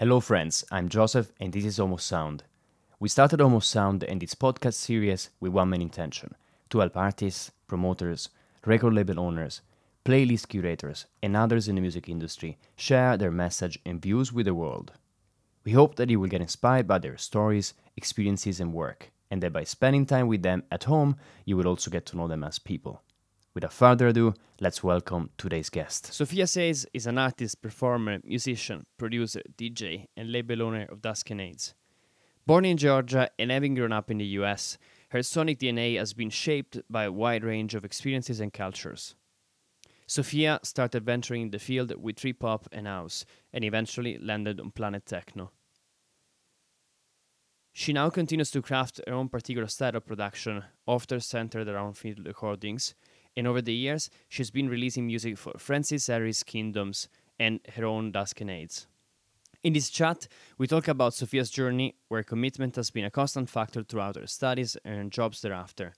Hello, friends. I'm Joseph, and this is Almost Sound. We started Almost Sound and its podcast series with one main intention to help artists, promoters, record label owners, playlist curators, and others in the music industry share their message and views with the world. We hope that you will get inspired by their stories, experiences, and work, and that by spending time with them at home, you will also get to know them as people. Without further ado, let's welcome today's guest. Sofia Says is an artist, performer, musician, producer, DJ, and label owner of Duscanades. Born in Georgia and having grown up in the US, her sonic DNA has been shaped by a wide range of experiences and cultures. Sofia started venturing in the field with trip hop and house, and eventually landed on Planet Techno. She now continues to craft her own particular style of production, often centered around field recordings, and over the years, she's been releasing music for Francis Harris Kingdoms and her own Duscanades. In this chat, we talk about Sophia's journey, where commitment has been a constant factor throughout her studies and jobs thereafter.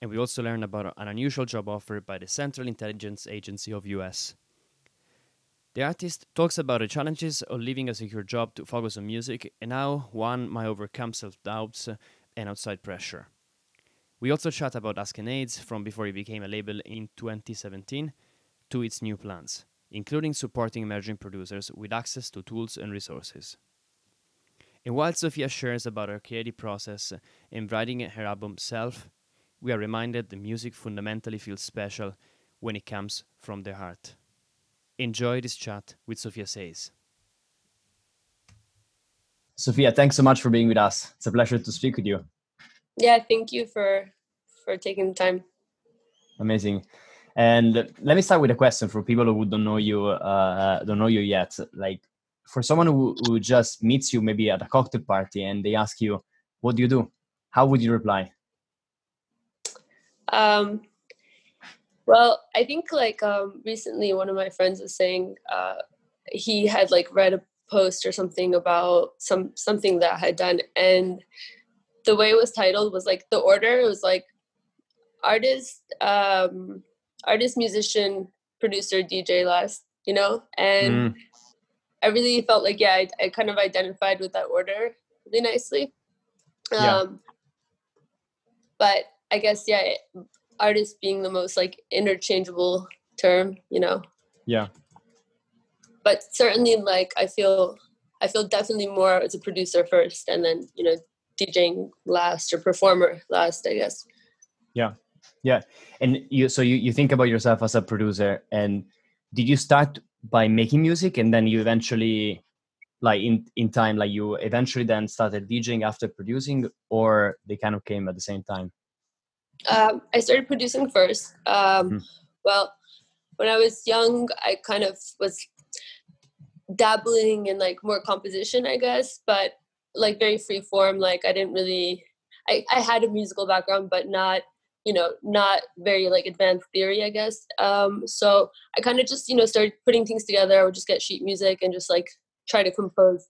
And we also learn about an unusual job offer by the Central Intelligence Agency of US. The artist talks about the challenges of leaving a secure job to focus on music and how one might overcome self doubts and outside pressure. We also chat about Duscanades from before it became a label in 2017 to its new plans, including supporting emerging producers with access to tools and resources. And while Sofia shares about her creative process in writing her album Self, we are reminded that music fundamentally feels special when it comes from the heart. Enjoy this chat with Sofia Says. Sofia, thanks so much for being with us. It's a pleasure to speak with you. Yeah, thank you for for taking the time. Amazing. And let me start with a question for people who don't know you, uh, don't know you yet. Like, for someone who, who just meets you maybe at a cocktail party and they ask you, "What do you do?" How would you reply? Um, well, I think like um, recently one of my friends was saying uh, he had like read a post or something about some something that I had done, and the way it was titled was like the order. It was like artist, um, artist, musician, producer, DJ last, you know, and Mm. I really felt like yeah, I, I kind of identified with that order really nicely. Yeah. Um, but I guess yeah, it- artist being the most like interchangeable term, you know. Yeah. But certainly, like I feel, I feel definitely more as a producer first, and then you know, DJing last or performer last, I guess. Yeah. Yeah. And you, so you, you think about yourself as a producer, and did you start by making music, and then you eventually, like in in time, like you eventually then started DJing after producing, or they kind of came at the same time? Um, I started producing first. Um, Mhm. Well, when I was young, I kind of was dabbling in like more composition, I guess, but like very free form. Like I didn't really, I, I had a musical background, but not, you know, not very like advanced theory, I guess. Um, so I kind of just, you know, started putting things together. I would just get sheet music and just like try to compose.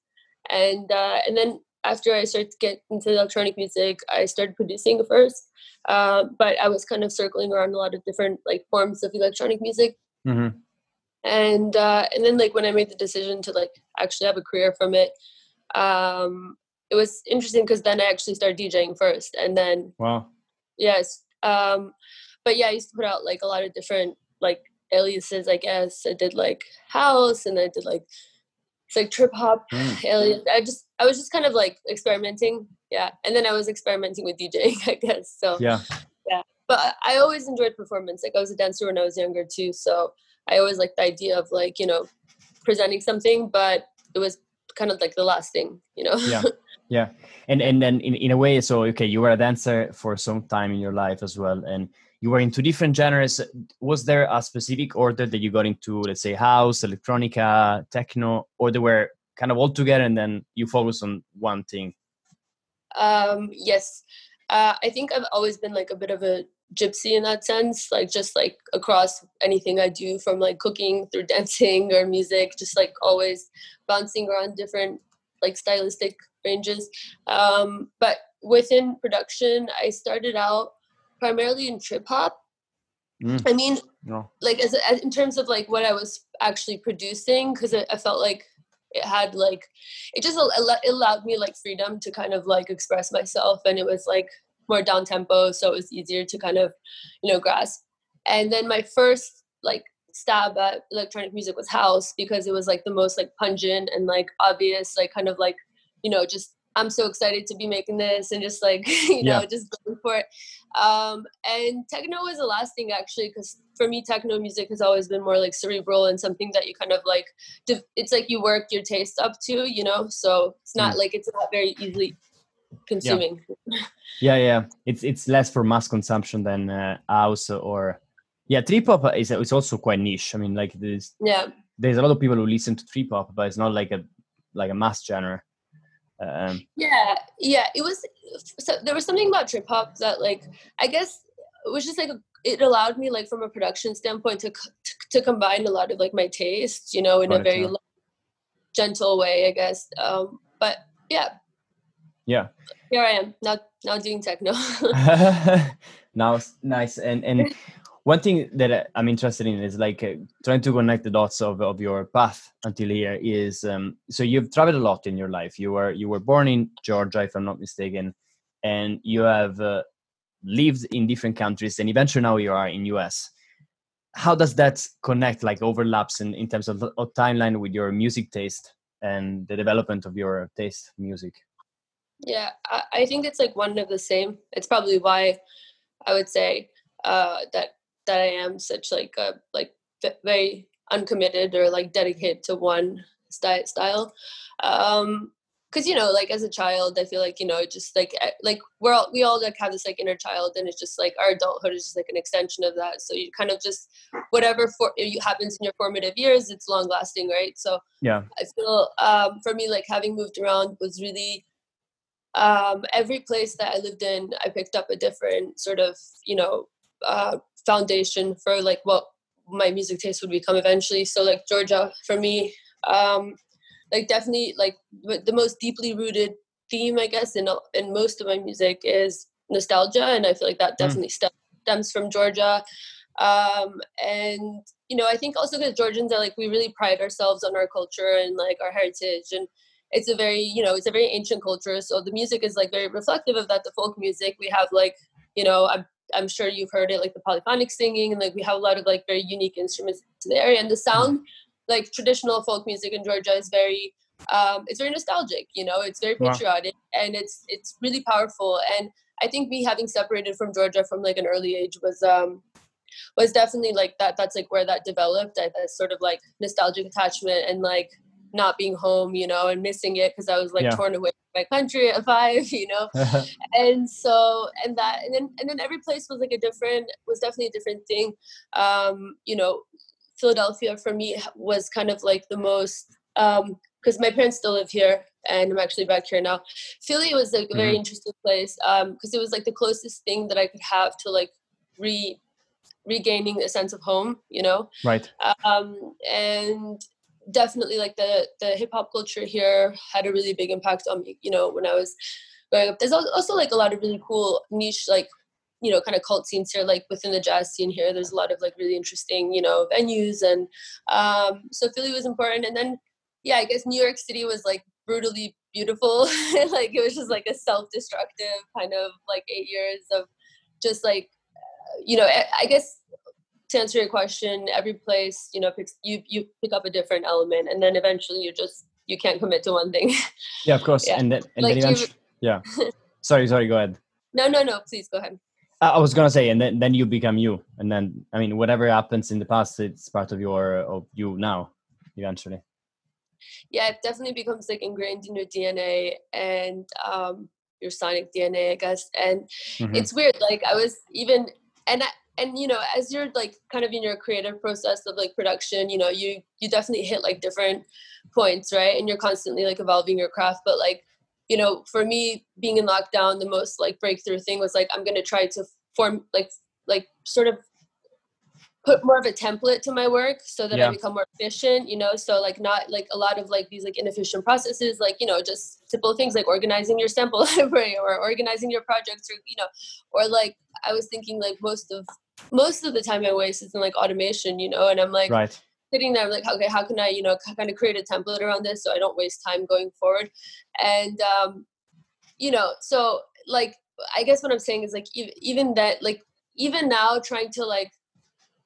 And uh, and then after I started to get into electronic music, I started producing first. Uh, but I was kind of circling around a lot of different like forms of electronic music Mm-hmm. and uh, and then like when I made the decision to like actually have a career from it, um, it was interesting because then I actually started DJing first, and then Wow. yes, um, but yeah, I used to put out like a lot of different like aliases. I guess I did like house, and I did like it's like trip hop Mm. alias. I just I was just kind of like experimenting, yeah, and then I was experimenting with DJing, I guess. So Yeah. yeah, but I- always enjoyed performance. Like I was a dancer when I was younger too, so I always liked the idea of like you know presenting something, but it was kind of like the last thing, you know. Yeah. Yeah. And and then in, in a way, so okay, you were a dancer for some time in your life as well, and you were into different genres. Was there a specific order that you got into, let's say, house, electronica, techno, or they were kind of all together, and then you focus on one thing? um, yes, uh, I think I've always been like a bit of a gypsy in that sense, like just like across anything I do, from like cooking through dancing or music, just like always bouncing around different like stylistic ranges. Um, but within production, I started out primarily in trip hop. Mm. I mean, No. like as, as in terms of like what I was actually producing, because I, I felt like it had like it just it allowed me like freedom to kind of like express myself and it was like more down tempo so it was easier to kind of you know grasp. And then my first like stab at electronic music was house because it was like the most like pungent and like obvious like kind of like you know just i'm so excited to be making this and just like you know just going for it. Um and techno was the last thing actually because for me techno music has always been more like cerebral and something that you kind of like it's like you work your taste up to you know? So it's not mm. like it's not very easily consuming yeah. yeah yeah it's it's less for mass consumption than uh, house or yeah, trip hop is it's also quite niche. I mean, like there's yeah, there's a lot of people who listen to trip hop, but it's not like a like a mass genre. Um, yeah, yeah, it was. So there was something about trip hop that, like, I guess it was just like a, it allowed me, like, from a production standpoint, to to combine a lot of like my tastes, you know, in a very gentle way, I guess. Um, but yeah, yeah, here I am now now doing techno. now nice and and one thing that I'm interested in is like uh, trying to connect the dots of, of your path until here is um, so you've traveled a lot in your life. You were you were born in Georgia, if I'm not mistaken, and you have uh, lived in different countries, and eventually now you are in US. How does that connect, like overlaps in, in terms of, of timeline with your music taste and the development of your taste music? Yeah, I, I think it's like one of the same. It's probably why I would say uh, that that I am such like a like very uncommitted or like dedicated to one style style. Um, because you know like as a child i feel like you know just like like we're all we all like have this like inner child and it's just like our adulthood is just like an extension of that so you kind of just whatever for you happens in your formative years it's long lasting right so yeah i feel um for me like having moved around was really um every place that i lived in i picked up a different sort of you know uh foundation for like what my music taste would become eventually. So like Georgia for me, um, like definitely like the most deeply rooted theme I guess in in most of my music is nostalgia, and I feel like that mm. definitely mm. stems from Georgia. Um, and you know, I think also because Georgians are like we really pride ourselves on our culture and like our heritage and it's a very you know it's a very ancient culture so the music is like very reflective of that the folk music we have like you know i'm I'm sure you've heard it, like the polyphonic singing, and like we have a lot of like very unique instruments to the area. And the sound, like traditional folk music in Georgia, is very um, it's very nostalgic. You know, it's very patriotic, wow. and it's it's really powerful. And I think me having separated from Georgia from like an early age was um was definitely like that. That's like where that developed. That sort of like nostalgic attachment and like not being home, you know, and missing it because I was like yeah. torn away from my country at five, you know. and so and that and then and then every place was like a different was definitely a different thing. Um, you know, Philadelphia for me was kind of like the most um because my parents still live here and I'm actually back here now. Philly was like a very mm-hmm. interesting place um because it was like the closest thing that I could have to like re regaining a sense of home, you know. Right. Um and definitely like the the hip hop culture here had a really big impact on me. You know, when I was growing up, there's also like a lot of really cool niche like you know kind of cult scenes here like within the jazz scene here. There's a lot of like really interesting you know venues and um so philly was important. And then yeah i guess new york city was like brutally beautiful. Like it was just like a self-destructive kind of like eight years of just like you know i guess to answer your question, every place you know picks you you pick up a different element, and then eventually you just you can't commit to one thing. Yeah, of course, yeah. and then and like then eventually, yeah. sorry, sorry. Go ahead. No, no, no. Please go ahead. I was gonna say, and then then you become you, and then I mean, whatever happens in the past, it's part of your of you now, eventually. Yeah, it definitely becomes like ingrained in your DNA and um, your sonic DNA, I guess. And mm-hmm. it's weird. Like I was even, and I, and you know as you're like kind of in your creative process of like production you know you you definitely hit like different points right and you're constantly like evolving your craft but like you know for me being in lockdown the most like breakthrough thing was like i'm gonna try to form like like sort of put more of a template to my work so that yeah. I become more efficient, you know, so like not like a lot of like these like inefficient processes, like, you know, just simple things like organizing your sample library or organizing your projects or, you know, or like I was thinking like most of most of the time I waste is in like automation, you know, and I'm like right. sitting there, I'm like, okay, how can I, you know, kind of create a template around this so I don't waste time going forward, and um, you know, so like I guess what I'm saying is like even that like even now trying to like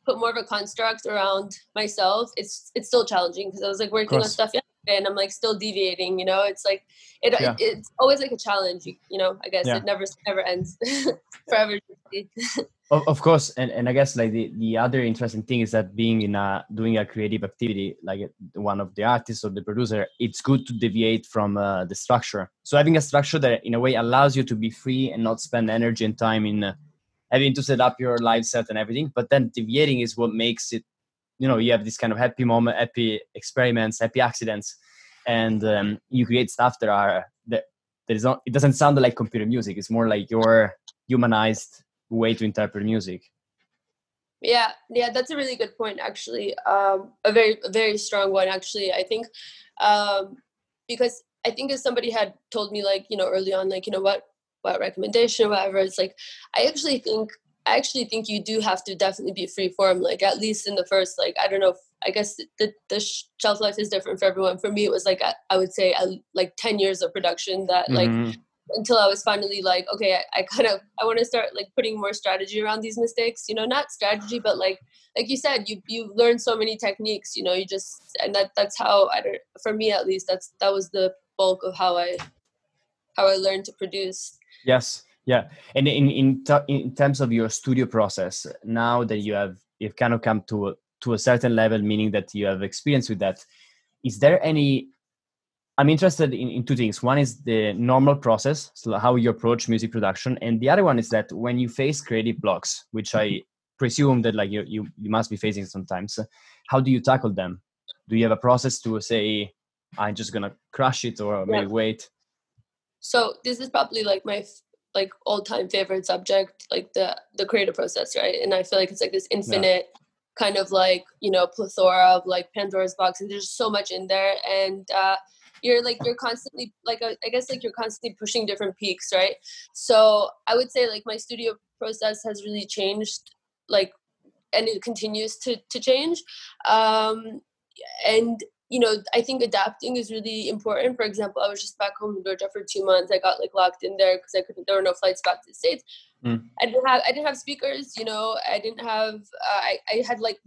put more of a construct around myself it's it's still challenging because i was like working on stuff yesterday and i'm like still deviating you know it's like it, yeah. it it's always like a challenge you, you know i guess yeah. it never never ends forever of, of course and, and i guess like the, the other interesting thing is that being in a doing a creative activity like one of the artists or the producer it's good to deviate from uh, the structure. So having a structure that in a way allows you to be free and not spend energy and time in uh, having to set up your live set and everything but then deviating is what makes it you know you have this kind of happy moment happy experiments happy accidents and um, you create stuff that are that that is not it doesn't sound like computer music. It's more like your humanized way to interpret music. Yeah yeah that's a really good point actually. Um, a very very strong one actually i think. Um, because i think if somebody had told me like you know early on like you know what what recommendation or whatever it's like i actually think i actually think you do have to definitely be free form like at least in the first like i don't know if, i guess the, the shelf life is different for everyone. For me it was like I, I would say a, like 10 years of production that like mm-hmm. Until i was finally like okay i, I kind of i want to start like putting more strategy around these mistakes you know not strategy but like like you said you you learn so many techniques you know you just and that that's how i don't for me at least that's that was the bulk of how i how i learned to produce Yes, yeah, and in in in terms of your studio process, now that you have you've kind of come to a, to a certain level, meaning that you have experience with that, is there any? I'm interested in, in two things. One is the normal process, so how you approach music production, and the other one is that when you face creative blocks, which I presume that like you you, you must be facing sometimes, how do you tackle them? Do you have a process to say, I'm just gonna crush it, or maybe yeah. wait? so this is probably like my like all-time favorite subject like the the creative process right and i feel like it's like this infinite yeah. kind of like you know plethora of like pandora's box and there's so much in there and uh you're like you're constantly like uh, I guess like you're constantly pushing different peaks right so i would say like my studio process has really changed like and it continues to to change um and you know, I think adapting is really important. For example, I was just back home in Georgia for two months. I got like locked in there because I couldn't. There were no flights back to the states. Mm. I didn't have. I didn't have speakers. You know, I didn't have. Uh, I I had like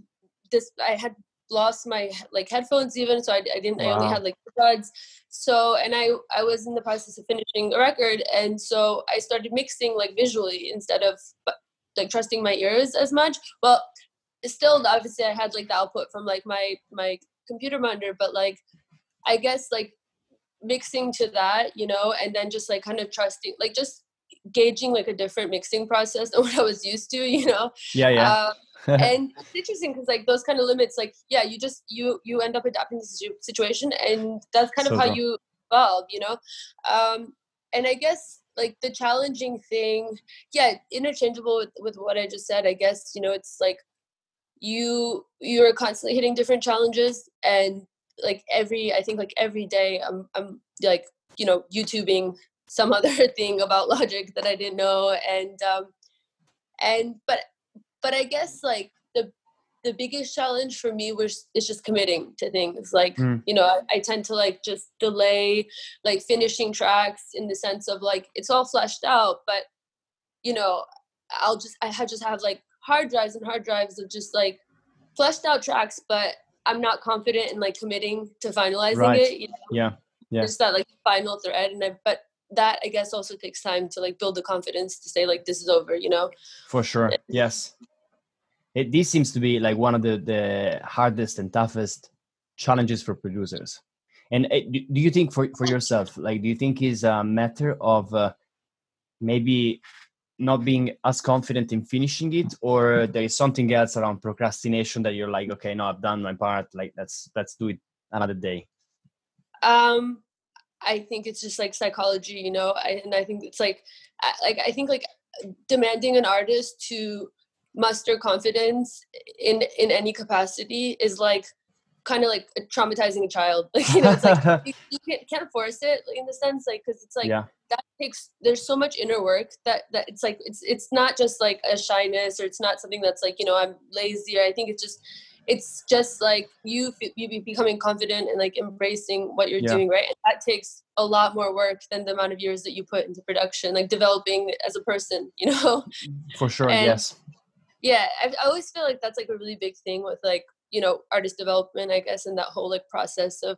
this. I had lost my like headphones even, so I, I didn't. Wow. I only had like buds. So and I I was in the process of finishing a record, and so I started mixing like visually instead of uh, like trusting my ears as much. Well, still obviously I had like the output from like my my computer monitor but like i guess like mixing to that you know and then just like kind of trusting like just gauging like a different mixing process than what i was used to you know? Yeah yeah. Uh, and it's interesting because like those kind of limits like yeah you just you you end up adapting to the situation and that's kind so of how cool. you evolve you know? Um and i guess like the challenging thing yeah interchangeable with, with what i just said i guess you know it's like you you're constantly hitting different challenges and like every i think like every day i'm i'm like you know youtubing some other thing about logic that i didn't know and um and but but i guess like the the biggest challenge for me was is just committing to things like mm. you know I, I tend to like just delay like finishing tracks in the sense of like it's all fleshed out but you know i'll just i had just have like hard drives and hard drives of just like fleshed out tracks, but I'm not confident in like committing to finalizing right. it. You know? Yeah. Yeah. Just that like final thread. And I, but that I guess also takes time to like build the confidence to say like this is over, you know? For sure. Yes. It, this seems to be like one of the, the hardest and toughest challenges for producers. And uh, do you think for, for yourself, like, do you think is a matter of uh, maybe not being as confident in finishing it or there is something else around procrastination that you're like okay no i've done my part like let's let's do it another day um i think it's just like psychology you know I, and i think it's like I, like i think like demanding an artist to muster confidence in in any capacity is like kind of like traumatizing a child. Like you know it's like you, you can't, can't force it in the sense like because it's like yeah. that takes there's so much inner work that that it's like it's it's not just like a shyness or it's not something that's like you know i'm lazy or i think it's just it's just like you you be becoming confident and like embracing what you're Yeah. doing right and that takes a lot more work than the amount of years that you put into production like developing as a person you know For sure, And- yes. yeah I, I always feel like that's like a really big thing with like you know artist development i guess and that whole like process of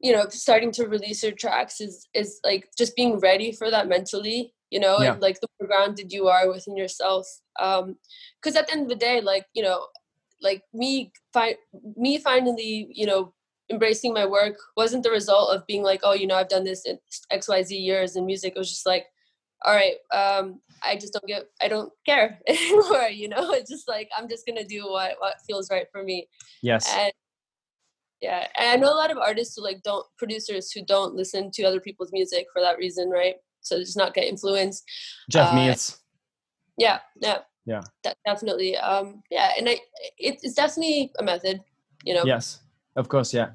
you know starting to release your tracks is is like just being ready for that mentally you know Yeah. and like the more grounded you are within yourself um because at the end of the day like you know like me fi- me finally you know embracing my work wasn't the result of being like oh you know i've done this in xyz years in music. It was just like all right um i just don't get i don't care anymore you know? It's just like i'm just gonna do what what feels right for me. Yes. and yeah and i know a lot of artists who like don't producers who don't listen to other people's music for that reason right? So just not get influenced. Jeff uh, Mills. yeah yeah Yeah. de- definitely um yeah and i it, it's definitely a method you know Yes, of course, yeah.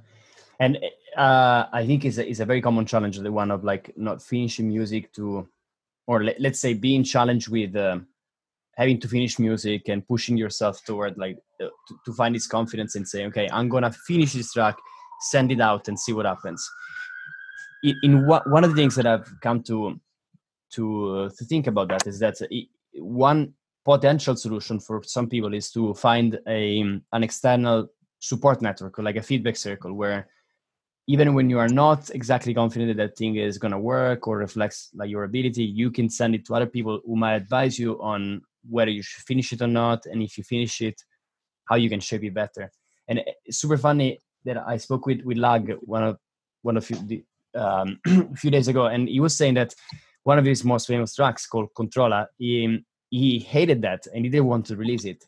And uh, I think it's a, it's a very common challenge, the one of like not finishing music to, or let, let's say being challenged with um, having to finish music and pushing yourself toward like uh, to, to find this confidence and say, okay, I'm gonna finish this track, send it out, and see what happens. In, in what, one of the things that I've come to to uh, to think about that is that i- one potential solution for some people is to find a an external support network or like a feedback circle where even when you are not exactly confident that that thing is going to work or reflects like your ability you can send it to other people who might advise you on whether you should finish it or not and if you finish it how you can shape it better. And it's super funny that i spoke with with lag one of one of you the, um, a few days ago and he was saying that one of his most famous tracks called controlla he, he hated that and he didn't want to release it.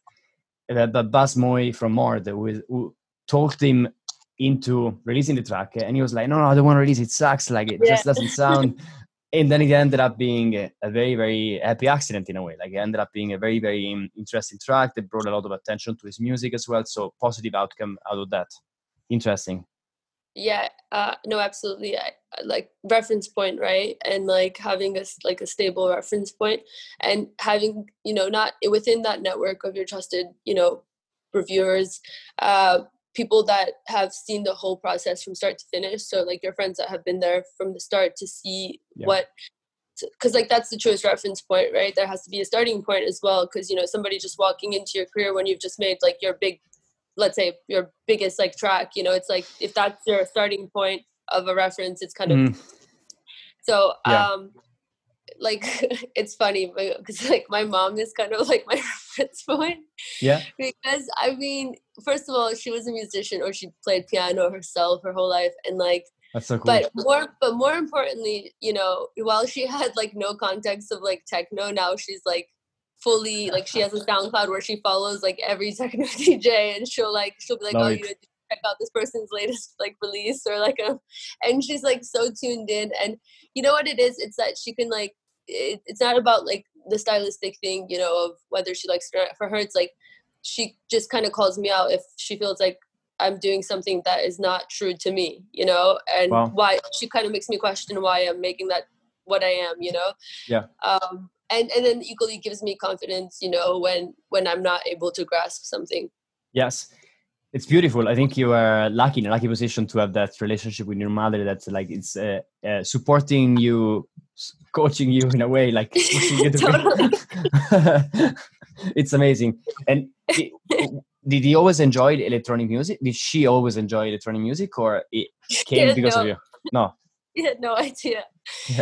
Uh, but Bas Mooy from Mord who, who talked him into releasing the track and he was like no no I don't want to release it, sucks. Like it Yeah. just doesn't sound and then it ended up being a, a very very happy accident in a way. Like it ended up being a very very um, interesting track that brought a lot of attention to his music as well. So positive outcome out of that. Interesting yeah uh no absolutely I, like reference point right and like having a like a stable reference point and having you know not within that network of your trusted you know reviewers uh people that have seen the whole process from start to finish so like your friends that have been there from the start to see Yeah. what because like that's the truest reference point right there has to be a starting point as well because you know somebody just walking into your career when you've just made like your big let's say your biggest like track you know it's like if that's your starting point of a reference it's kind of Mhm. so Yeah. um like it's funny because like my mom is kind of like my reference point yeah because I mean, first of all, she was a musician or she played piano herself her whole life, and like, that's so cool but more, but more importantly, you know, while she had like no context of like techno, now she's like fully like she has a SoundCloud where she follows like every techno DJ, and she'll like she'll be like, Love oh, it. you check out this person's latest like release or like a, and she's like so tuned in, and you know what it is? It's that she can like. It, it's not about like the stylistic thing, you know, of whether she likes it or not. For her, it's like she just kind of calls me out if she feels like I'm doing something that is not true to me, you know, and Wow. why she kind of makes me question why I'm making that what I am, you know. Yeah. Um, and and then equally gives me confidence, you know, when when I'm not able to grasp something. Yes, it's beautiful. I think you are lucky in a lucky position to have that relationship with your mother. That's like it's uh, uh, supporting you, coaching you in a way, like pushing you to. it's amazing. And did he always enjoy electronic music? Did she always enjoy electronic music, or it came Yeah, because of you? No. She had no idea.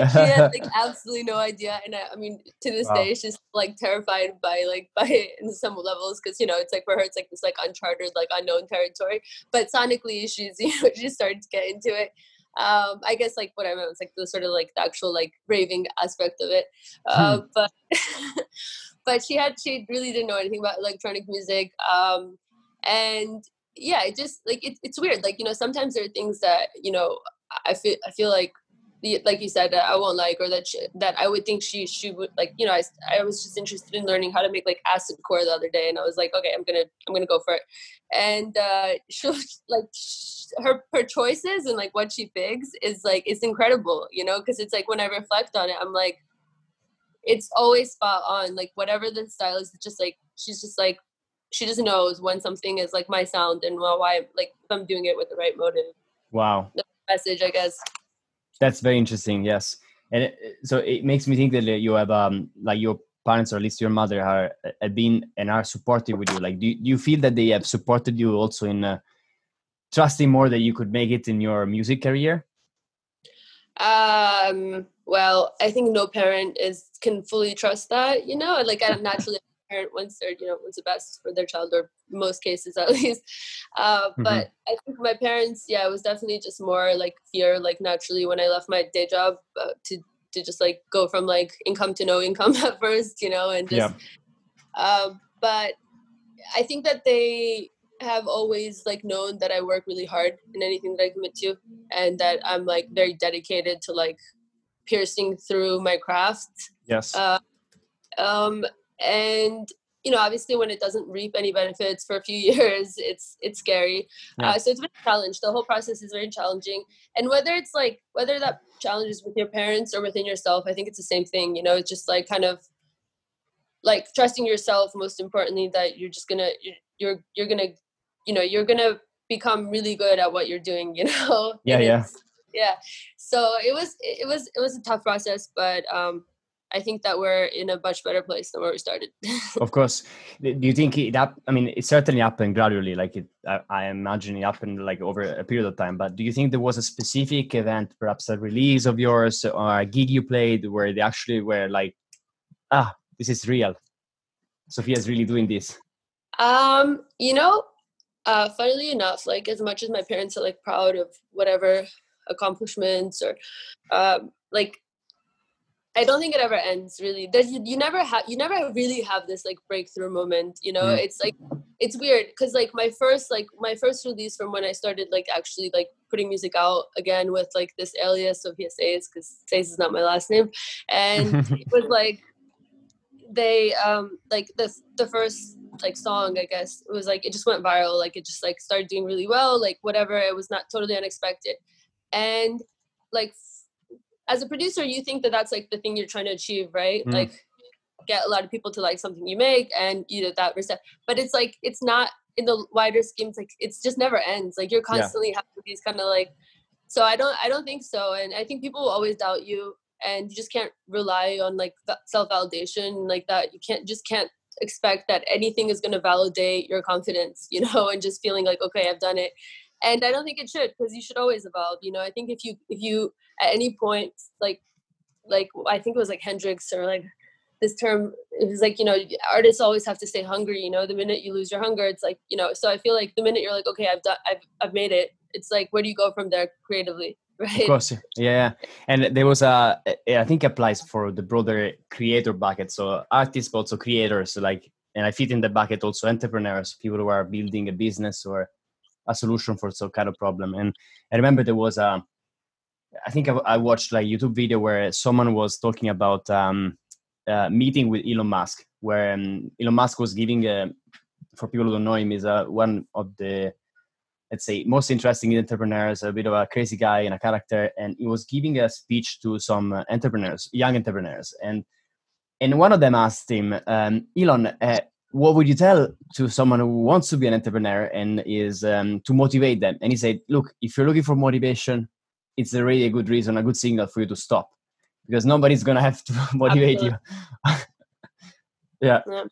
She had like absolutely no idea, and I, I mean, to this Wow. day, she's like terrified by like by it in some levels because you know it's like for her, it's like this like uncharted, like unknown territory. But sonically, she's you know she started to get into it. Um, I guess like what I meant was like the sort of like the actual like raving aspect of it. Uh, but but she had she really didn't know anything about electronic music. Um, and yeah, it just like it, it's weird. Like you know, sometimes there are things that you know I feel I feel like like you said that I won't like or that she, that I would think she she would like you know I, I was just interested in learning how to make like acid core the other day and I was like okay I'm gonna I'm gonna go for it and uh she'll like her her choices and like what she picks is like it's incredible you know because it's like when I reflect on it I'm like it's always spot on like whatever the style is it's just like she's just like she just knows when something is like my sound and why like if I'm doing it with the right motive. Wow. Message, I guess. That's very interesting. Yes, and it, so it makes me think that you have um like your parents or at least your mother are have been and are supportive with you. Like, do, do you feel that they have supported you also in uh, trusting more that you could make it in your music career? Um. Well, I think no parent is can fully trust that. You know, like I naturally parent wants their you know wants the best for their child or most cases at least uh, mm-hmm. but i think my parents yeah it was definitely just more like fear like naturally when i left my day job uh, to to just like go from like income to no income at first you know and just yeah. um, but i think that they have always like known that i work really hard in anything that i commit to and that i'm like very dedicated to like piercing through my craft yes uh, um and you know obviously when it doesn't reap any benefits for a few years it's it's scary. Yeah. uh, so it's been a challenge. The whole process is very challenging. And whether it's like whether that challenge is with your parents or within yourself i think it's the same thing you know it's just like kind of like trusting yourself most importantly that you're just gonna you're you're, you're gonna you know you're gonna become really good at what you're doing you know? Yeah yeah. yeah. So it was it was it was a tough process but um I think that we're in a much better place than where we started. of course. Do you think it up? I mean, it certainly happened gradually. Like it, I, I, imagine it happened like over a period of time. But do you think there was a specific event, perhaps a release of yours or a gig you played, where they actually were like, ah, this is real. Sophia's really doing this. Um, you know, uh, funnily enough, like as much as my parents are like proud of whatever accomplishments or um, like I don't think it ever ends really. There's you, you never have you never really have this like breakthrough moment, you know? Mm. It's like it's weird cuz like my first like my first release from when I started like actually like putting music out again with like this alias of Says cuz Says is not my last name and it was like they um like the the first like song I guess it was like it just went viral like it just like started doing really well like whatever it was not totally unexpected and like as a producer you think that that's like the thing you're trying to achieve right? Mm. like get a lot of people to like something you make and you know that but it's like it's not in the wider schemes like it's just never ends. Like you're constantly yeah. having these kind of like so i don't i don't think so. And i think people will always doubt you and you just can't rely on like self-validation like that you can't just can't expect that anything is going to validate your confidence you know and just feeling like okay i've done it and i don't think it should because you should always evolve you know? I think if you if you at any point like like i think it was like hendrix or like this term it was like you know artists always have to stay hungry you know? The minute you lose your hunger it's like you know so i feel like the minute you're like okay i've done i've, I've made it it's like where do you go from there creatively right? of course yeah and there was a eh, i think applies for the broader creator bucket so artists but also creators like and i fit in the bucket also entrepreneurs people who are building a business or a solution for some kind of problem. And I remember there was a, I think I, I watched like YouTube video where someone was talking about um, a meeting with Elon Musk, where um, Elon Musk was giving, a, for people who don't know him, is a, one of the let's say most interesting entrepreneurs a bit of a crazy guy and a character and he was giving a speech to some entrepreneurs young entrepreneurs and and one of them asked him um, elon uh, what would you tell to someone who wants to be an entrepreneur and is um, to motivate them? And he said, look, if you're looking for motivation, it's already a good reason, a good signal for you to stop because nobody's going to have to motivate you. yeah. yeah.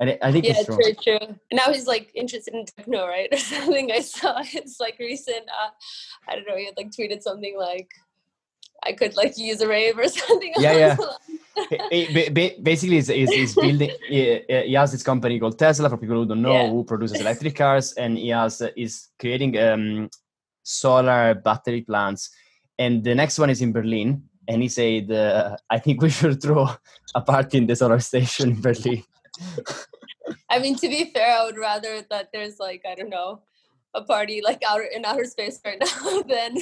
And I think yeah, it's true. true, true. Now he's like interested in techno, right? Or something I saw. It's like recent. Uh, I don't know. He had like tweeted something like, "I could like use a rave or something." Yeah, yeah basically is is building he, has this company called tesla for people who don't know yeah. who produces electric cars and he has is creating um, solar battery plants and the next one is in berlin and he said uh, i think we should throw a party in the solar station in berlin i mean to be fair i would rather that there's like i don't know a party like out in outer space right now than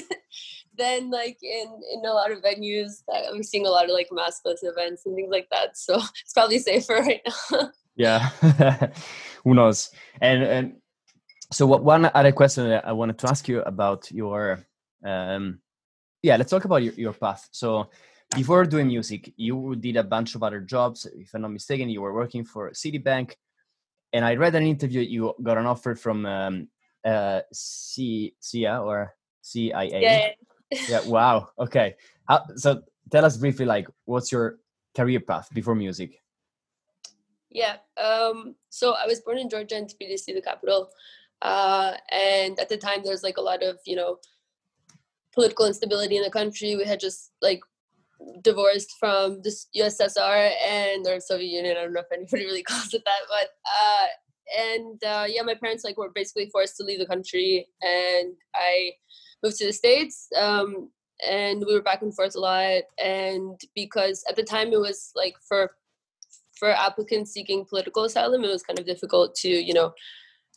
then like in in a lot of venues i'm seeing a lot of like maskless events and things like that so it's probably safer right now. Yeah. Who knows? And and so what one other question that i wanted to ask you about your um yeah let's talk about your, your path. So before doing music you did a bunch of other jobs. If i'm not mistaken you were working for citibank. And I read an interview you got an offer from um, uh, C CIA or CIA. Yeah. Yeah. Wow. Okay. How, so tell us briefly, like, what's your career path before music? Yeah. Um, so I was born in Georgia in Tbilisi, the capital. Uh, and at the time, there's like a lot of, you know, political instability in the country. We had just like divorced from the USSR and or Soviet Union. I don't know if anybody really calls it that, but uh, and uh, yeah, my parents like were basically forced to leave the country, and I moved to the states. Um, and we were back and forth a lot, and because at the time it was like for for applicants seeking political asylum, it was kind of difficult to you know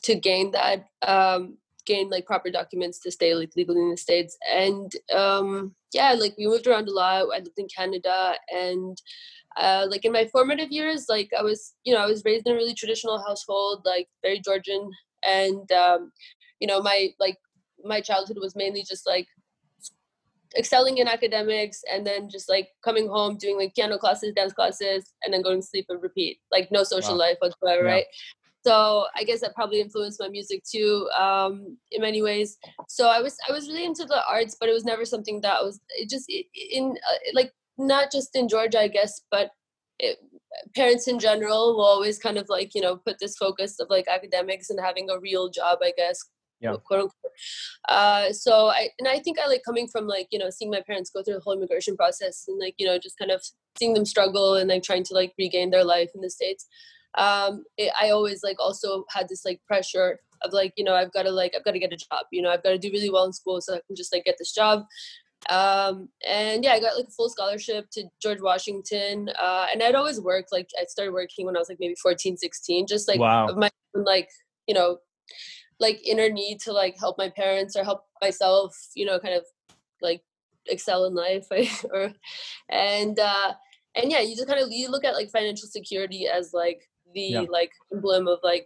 to gain that um, gain like proper documents to stay like legally in the states and um yeah like we moved around a lot i lived in canada and uh like in my formative years like i was you know i was raised in a really traditional household like very georgian and um you know my like my childhood was mainly just like excelling in academics and then just like coming home doing like piano classes dance classes and then going to sleep and repeat like no social wow. life whatsoever yeah. right so i guess that probably influenced my music too um, in many ways so i was i was really into the arts but it was never something that was it just in uh, like not just in georgia i guess but it, parents in general will always kind of like you know put this focus of like academics and having a real job i guess yeah. quote unquote. Uh, so I and I think I like coming from like you know seeing my parents go through the whole immigration process and like you know just kind of seeing them struggle and like trying to like regain their life in the states um it, i always like also had this like pressure of like you know i've got to like i've got to get a job you know i've got to do really well in school so i can just like get this job um and yeah i got like a full scholarship to george washington uh and i'd always worked like i started working when i was like maybe 14 16 just like wow. of my like you know like inner need to like help my parents or help myself you know kind of like excel in life or and uh and yeah you just kind of you look at like financial security as like the yeah. like emblem of like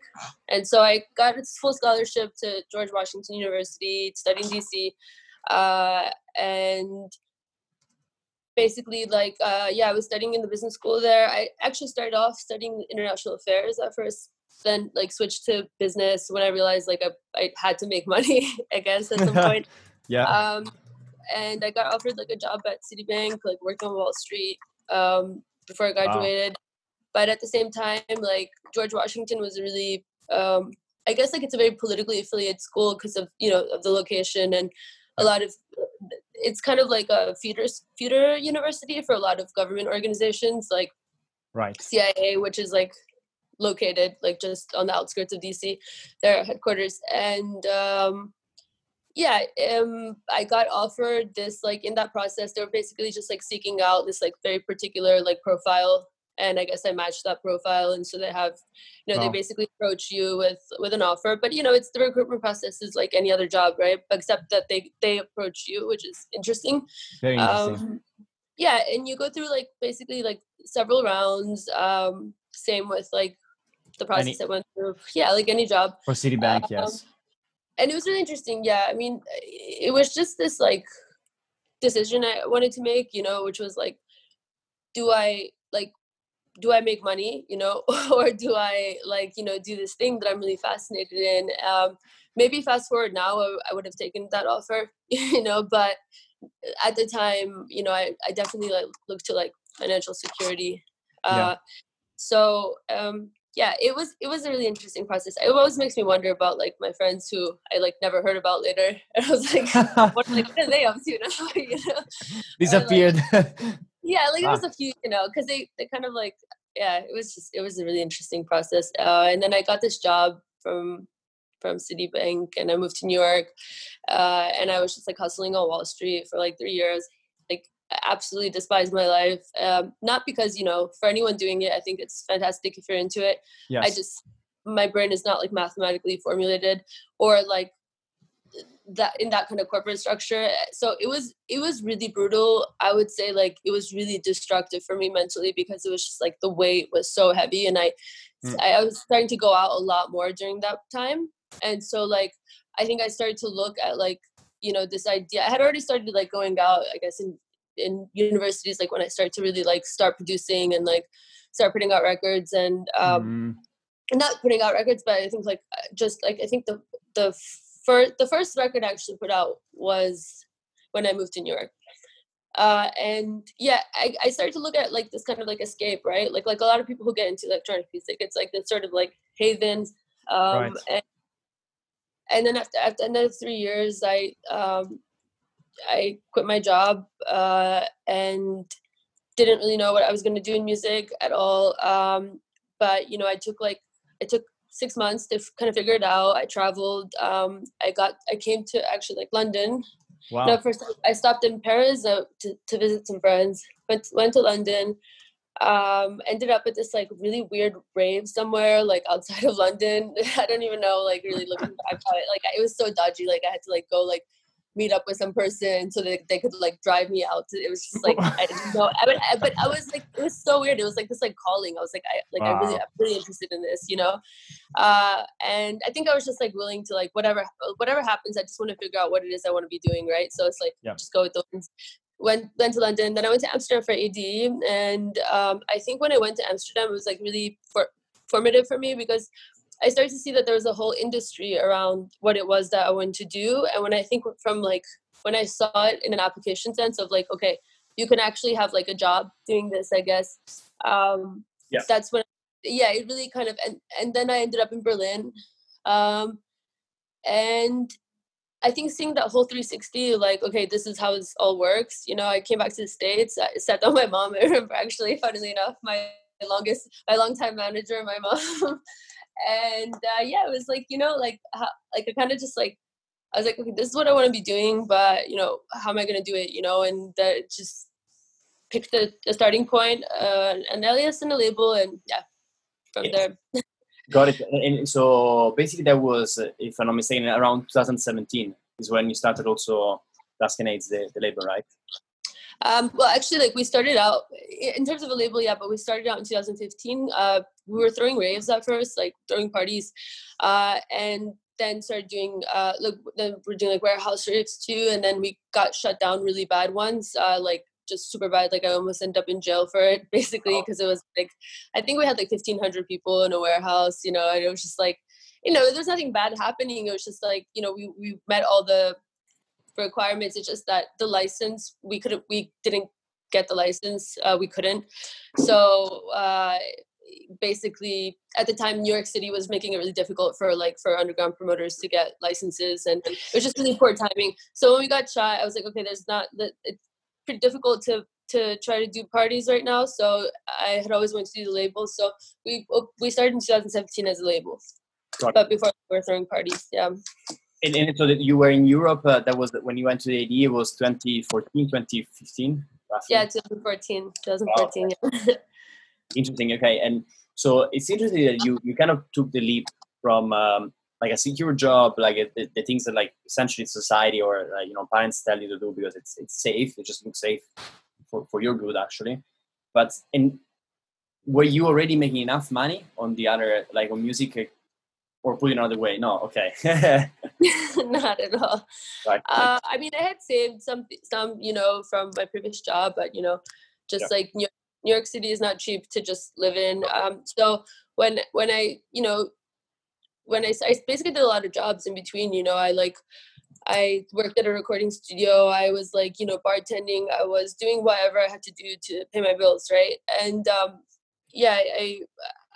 and so i got a full scholarship to george washington university studying dc uh, and basically like uh, yeah i was studying in the business school there i actually started off studying international affairs at first then like switched to business when i realized like i, I had to make money i guess at some point. Yeah. Um, and i got offered like a job at citibank like working on wall street um, before i graduated. Wow but at the same time like george washington was really um, i guess like it's a very politically affiliated school because of you know of the location and a lot of it's kind of like a feeder feeder university for a lot of government organizations like right. Cia which is like located like just on the outskirts of dc their headquarters and um yeah um i got offered this like in that process they were basically just like seeking out this like very particular like profile and I guess I matched that profile, and so they have, you know, wow. they basically approach you with with an offer. But you know, it's the recruitment process is like any other job, right? Except that they they approach you, which is interesting. Very interesting. Um, yeah, and you go through like basically like several rounds. Um, same with like the process any, I went through. Yeah, like any job. For Citibank, um, yes. And it was really interesting. Yeah, I mean, it was just this like decision I wanted to make, you know, which was like, do I like do I make money, you know, or do I like, you know, do this thing that I'm really fascinated in? Um, maybe fast forward now, I, I would have taken that offer, you know, but at the time, you know, I, I definitely like looked to like financial security. Uh, yeah. So, um, yeah, it was it was a really interesting process. It always makes me wonder about like my friends who I like never heard about later. And I was like, what, like, what are they up to now? you know, disappeared. Like, yeah like ah. it was a few you know because they they kind of like yeah it was just it was a really interesting process uh, and then i got this job from from citibank and i moved to new york uh, and i was just like hustling on wall street for like three years absolutely despise my life um, not because you know for anyone doing it i think it's fantastic if you're into it yes. i just my brain is not like mathematically formulated or like that in that kind of corporate structure eh, so it was it was really brutal i would say like it was really destructive for me mentally because it was just like the weight was so heavy and i mm. i was starting to go out a lot more during that time and so like i think i started to look at like you know this idea i had already started like going out i guess in in universities like when i started to really like start producing and like start putting out records and um mm not putting out records, but I think like uh, just like I think the the first the first record I actually put out was when I moved to New York. Uh, and yeah, I, I started to look at like this kind of like escape, right? Like like a lot of people who get into electronic music, it's like this sort of like haven. Um, right. and, and then after after another three years, I um, I quit my job uh, and didn't really know what I was going to do in music at all. Um, but you know, I took like I took six months to f- kind of figure it out. I traveled. Um, I got I came to actually like London. Wow. No, first I stopped in Paris uh, to to visit some friends. Went went to London. Um, ended up at this like really weird rave somewhere like outside of London. I don't even know like really looking back at it. Like it was so dodgy. Like I had to like go like meet up with some person so that they could like drive me out. It was just like I didn't know, I, but, I, but I was like it was so weird. It was like this like calling. I was like I like wow. I really I'm really interested in this, you know. Uh, and I think I was just like willing to like whatever whatever happens. I just want to figure out what it is I want to be doing, right? So it's like yeah. just go with those. Went went to London, then I went to Amsterdam for AD, and um, I think when I went to Amsterdam, it was like really for, formative for me because I started to see that there was a whole industry around what it was that I wanted to do. And when I think from like when I saw it in an application sense of like, okay, you can actually have like a job doing this, I guess. Um, yeah. That's when, yeah, it really kind of, and, and then I ended up in Berlin. Um, and I think seeing that whole 360, like, okay, this is how this all works. You know, I came back to the States, I sat down with my mom. I remember actually, funnily enough, my longest, my longtime manager, my mom, and uh, yeah, it was like you know, like how, like I kind of just like I was like, okay, this is what I want to be doing, but you know, how am I gonna do it? You know, and that just picked the, the starting point, uh, an alias and a label, and yeah, from there. Got it. And so basically, that was, if I'm not mistaken, around 2017 is when you started also Tuscanates, the, the label, right? Um, well, actually, like we started out in terms of a label, yeah, but we started out in 2015. Uh, we were throwing raves at first, like throwing parties, uh, and then started doing uh, like then we're doing like warehouse raves too, and then we got shut down really bad ones, uh, like just super bad. Like I almost ended up in jail for it, basically, because oh. it was like I think we had like 1,500 people in a warehouse, you know, and it was just like you know, there's nothing bad happening. It was just like, you know, we, we met all the requirements. It's just that the license we couldn't we didn't get the license. Uh, we couldn't. So uh, basically, at the time, New York City was making it really difficult for like for underground promoters to get licenses, and it was just really poor timing. So when we got shot, I was like, okay, there's not that it's pretty difficult to to try to do parties right now. So I had always wanted to do the label. So we we started in 2017 as a label, but before we were throwing parties, yeah. And, and so that you were in Europe, uh, that was when you went to the AD, it was 2014, 2015? Roughly. Yeah, 2014, 2014. Wow. Yeah. interesting. Okay. And so it's interesting that you, you kind of took the leap from um, like a secure job, like the, the things that like essentially society or uh, you know parents tell you to do because it's it's safe. It just looks safe for, for your good actually. But in were you already making enough money on the other like on music or put it another way no okay not at all right. uh, i mean i had saved some some you know from my previous job but you know just yeah. like new, new york city is not cheap to just live in um, so when when i you know when I, I basically did a lot of jobs in between you know i like I worked at a recording studio. I was like, you know, bartending. I was doing whatever I had to do to pay my bills, right? And um, yeah, I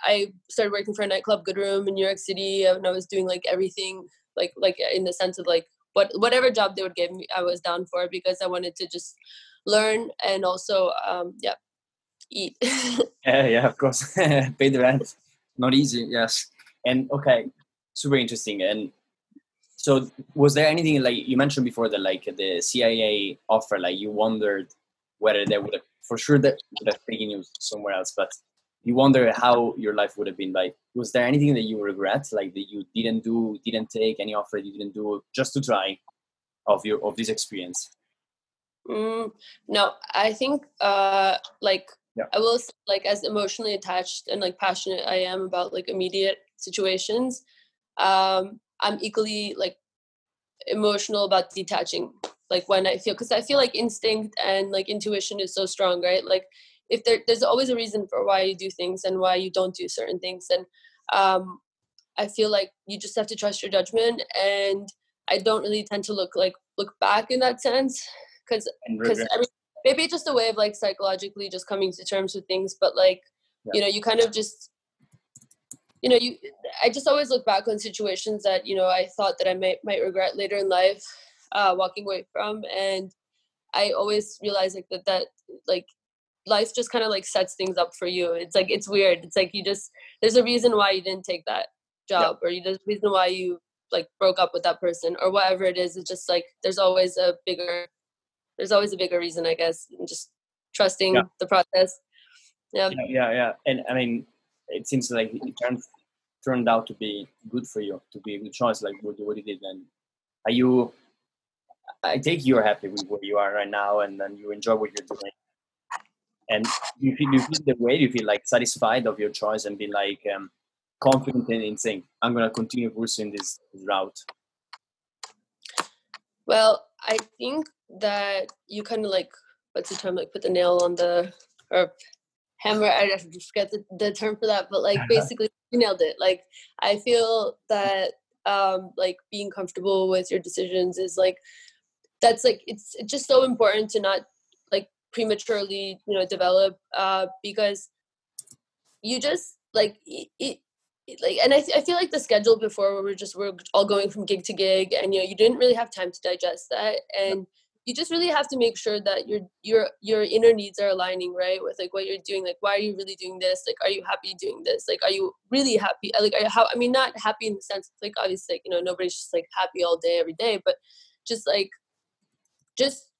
I started working for a nightclub, Good Room in New York City, and I was doing like everything, like like in the sense of like what whatever job they would give me, I was down for because I wanted to just learn and also, um, yeah, eat. yeah, yeah, of course, pay the rent. Not easy, yes. And okay, super interesting. And so, was there anything like you mentioned before that like the CIA offer, like you wondered whether they would have, for sure that would have taken you somewhere else, but you wonder how your life would have been like. Was there anything that you regret like that you didn't do didn't take any offer you didn't do just to try of your of this experience? Mm, no i think uh like yeah. i will like as emotionally attached and like passionate i am about like immediate situations um i'm equally like emotional about detaching like when i feel because i feel like instinct and like intuition is so strong right? Like if there, there's always a reason for why you do things and why you don't do certain things and um, I feel like you just have to trust your judgment, and I don't really tend to look like look back in that sense because because maybe it's just a way of like psychologically just coming to terms with things, but like yeah. you know you kind of just you know you I just always look back on situations that you know I thought that I might might regret later in life uh, walking away from, and I always realize like that that like life just kind of like sets things up for you. It's like it's weird. It's like you just there's a reason why you didn't take that job, yeah. or you, there's a reason why you like broke up with that person, or whatever it is. It's just like there's always a bigger there's always a bigger reason, I guess. And just trusting yeah. the process. Yeah. yeah, yeah, yeah. And I mean, it seems like it turned turned out to be good for you, to be a good choice, like what, what you did. And are you? I take you're happy with where you are right now, and then you enjoy what you're doing. And you feel you feel the way you feel like satisfied of your choice and be like um, confident in, in saying, "I'm gonna continue pursuing this, route." Well, I think that you kind of like what's the term like put the nail on the or hammer i to forget the, the term for that but like basically you nailed it like i feel that um like being comfortable with your decisions is like that's like it's just so important to not prematurely you know develop uh because you just like it, like and I, th- I feel like the schedule before where we're just we're all going from gig to gig and you know you didn't really have time to digest that and you just really have to make sure that your your your inner needs are aligning right with like what you're doing like why are you really doing this? Like are you happy doing this? Like are you really happy? Like are you, how i mean not happy in the sense like obviously like you know nobody's just like happy all day every day but just like just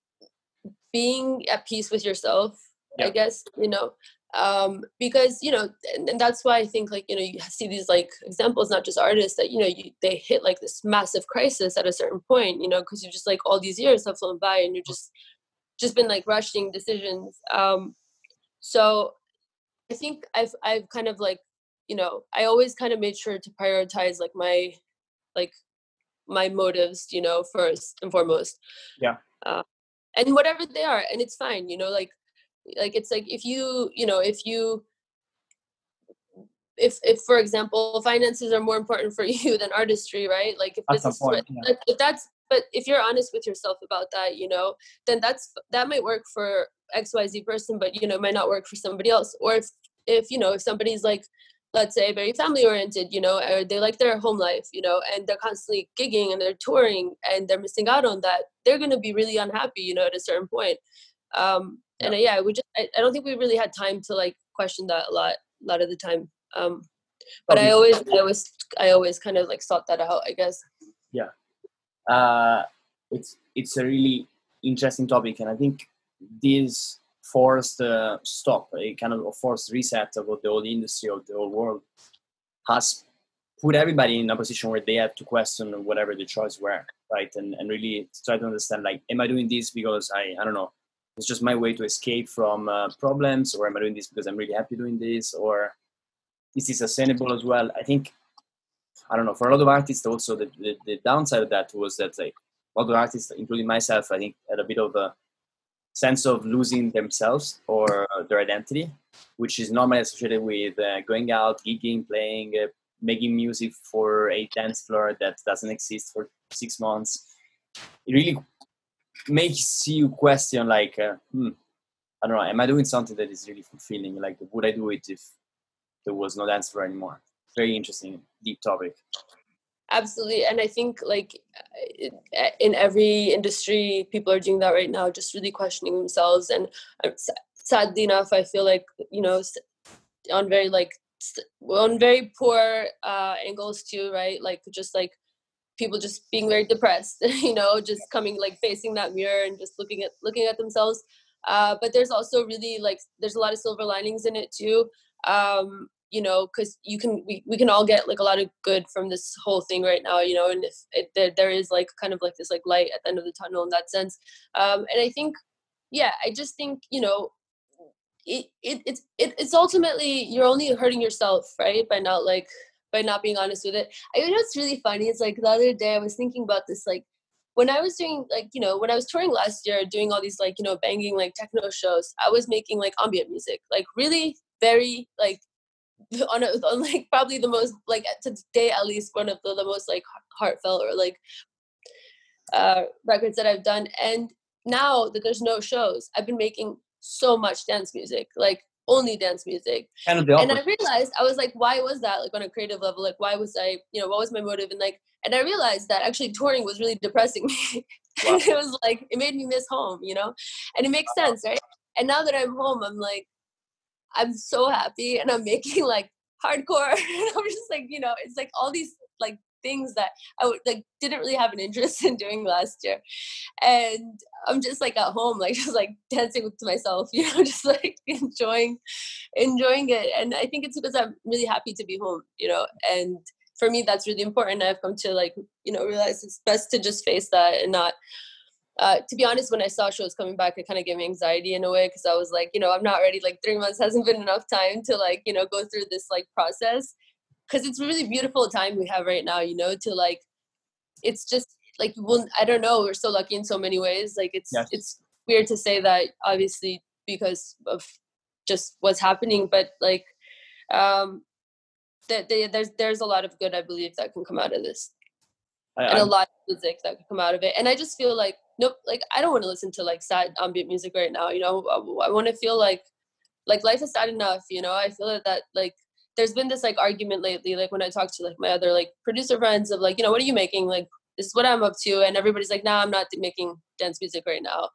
being at peace with yourself yeah. i guess you know um, because you know and, and, that's why i think like you know you see these like examples not just artists that you know you, they hit like this massive crisis at a certain point you know because you're just like all these years have flown by and you're just just been like rushing decisions um so i think i've i've kind of like you know i always kind of made sure to prioritize like my like my motives you know first and foremost yeah uh, and whatever they are and it's fine you know like like it's like if you you know if you if if for example finances are more important for you than artistry right like if that's this is point, yeah. if that's but if you're honest with yourself about that you know then that's that might work for xyz person but you know might not work for somebody else or if if you know if somebody's like let's say very family oriented you know or they like their home life you know and they're constantly gigging and they're touring and they're missing out on that they're going to be really unhappy you know at a certain point. Um and uh, yeah we just I, I, don't think we really had time to like question that a lot a lot of the time. Um but i always i always i always kind of like sought that out i guess. Yeah. Uh it's it's a really interesting topic and i think this forced uh, stop a kind of a forced reset of the whole industry of the whole world has put everybody in a position where they have to question whatever the choice were right? And, and really try to understand like am i doing this because i i don't know it's just my way to escape from uh, problems or am i doing this because i'm really happy doing this or is this sustainable as well? I think i don't know for a lot of artists also the, the, the downside of that was that like a lot of artists including myself i think had a bit of a sense of losing themselves or their identity which is normally associated with uh, going out gigging playing uh, making music for a dance floor that doesn't exist for six months. It really makes you question like uh, hmm, i don't know am i doing something that is really fulfilling? Like would i do it if there was no dance floor anymore? Very interesting deep topic absolutely and i think like in every industry people are doing that right now just really questioning themselves and uh, sadly enough i feel like you know on very like on very poor uh angles too right? Like just like people just being very depressed you know just coming like facing that mirror and just looking at looking at themselves. Uh, but there's also really like there's a lot of silver linings in it too. Um, you know because you can we, we can all get like a lot of good from this whole thing right now you know and if it, there, there is like kind of like this like light at the end of the tunnel in that sense um, and i think yeah i just think you know it, it it's it, it's ultimately you're only hurting yourself right by not like by not being honest with it. I know it's really funny. It's like the other day I was thinking about this, like when I was doing like, you know, when I was touring last year, doing all these like, you know, banging like techno shows, I was making like ambient music, like really very like on, a, on like probably the most like today at least one of the, the most like heartfelt or like uh records that I've done and now that there's no shows I've been making so much dance music like only dance music. Kind of the and I realized I was like why was that? Like on a creative level like why was I you know what was my motive? And like and I realized that actually touring was really depressing me. Wow. it was like it made me miss home you know? And it makes sense right? And now that I'm home I'm like I'm so happy and I'm making like hardcore. and I'm just like, you know, it's like all these like things that I like didn't really have an interest in doing last year. And I'm just like at home, like just like dancing to myself, you know, just like enjoying enjoying it. And I think it's because I'm really happy to be home, you know, and for me that's really important. I've come to like, you know, realize it's best to just face that and not uh, to be honest, when I saw shows coming back, it kind of gave me anxiety in a way because I was like, you know, I'm not ready. Like three months hasn't been enough time to like, you know, go through this like process. Because it's really beautiful time we have right now, you know, to like, it's just like, well, I don't know, we're so lucky in so many ways. Like it's Yes. it's weird to say that, obviously, because of just what's happening, but like, um, that there's there's a lot of good I believe that can come out of this I, and a I'm- lot of music that could come out of it. And I just feel like nope, like I don't want to listen to like sad ambient music right now. You know, I, want to feel like like life is sad enough. You know, I feel that, that like there's been this like argument lately, like when I talk to like my other like producer friends of like, you know, what are you making? Like this is what I'm up to, and everybody's like, nah, I'm not making dance music right now.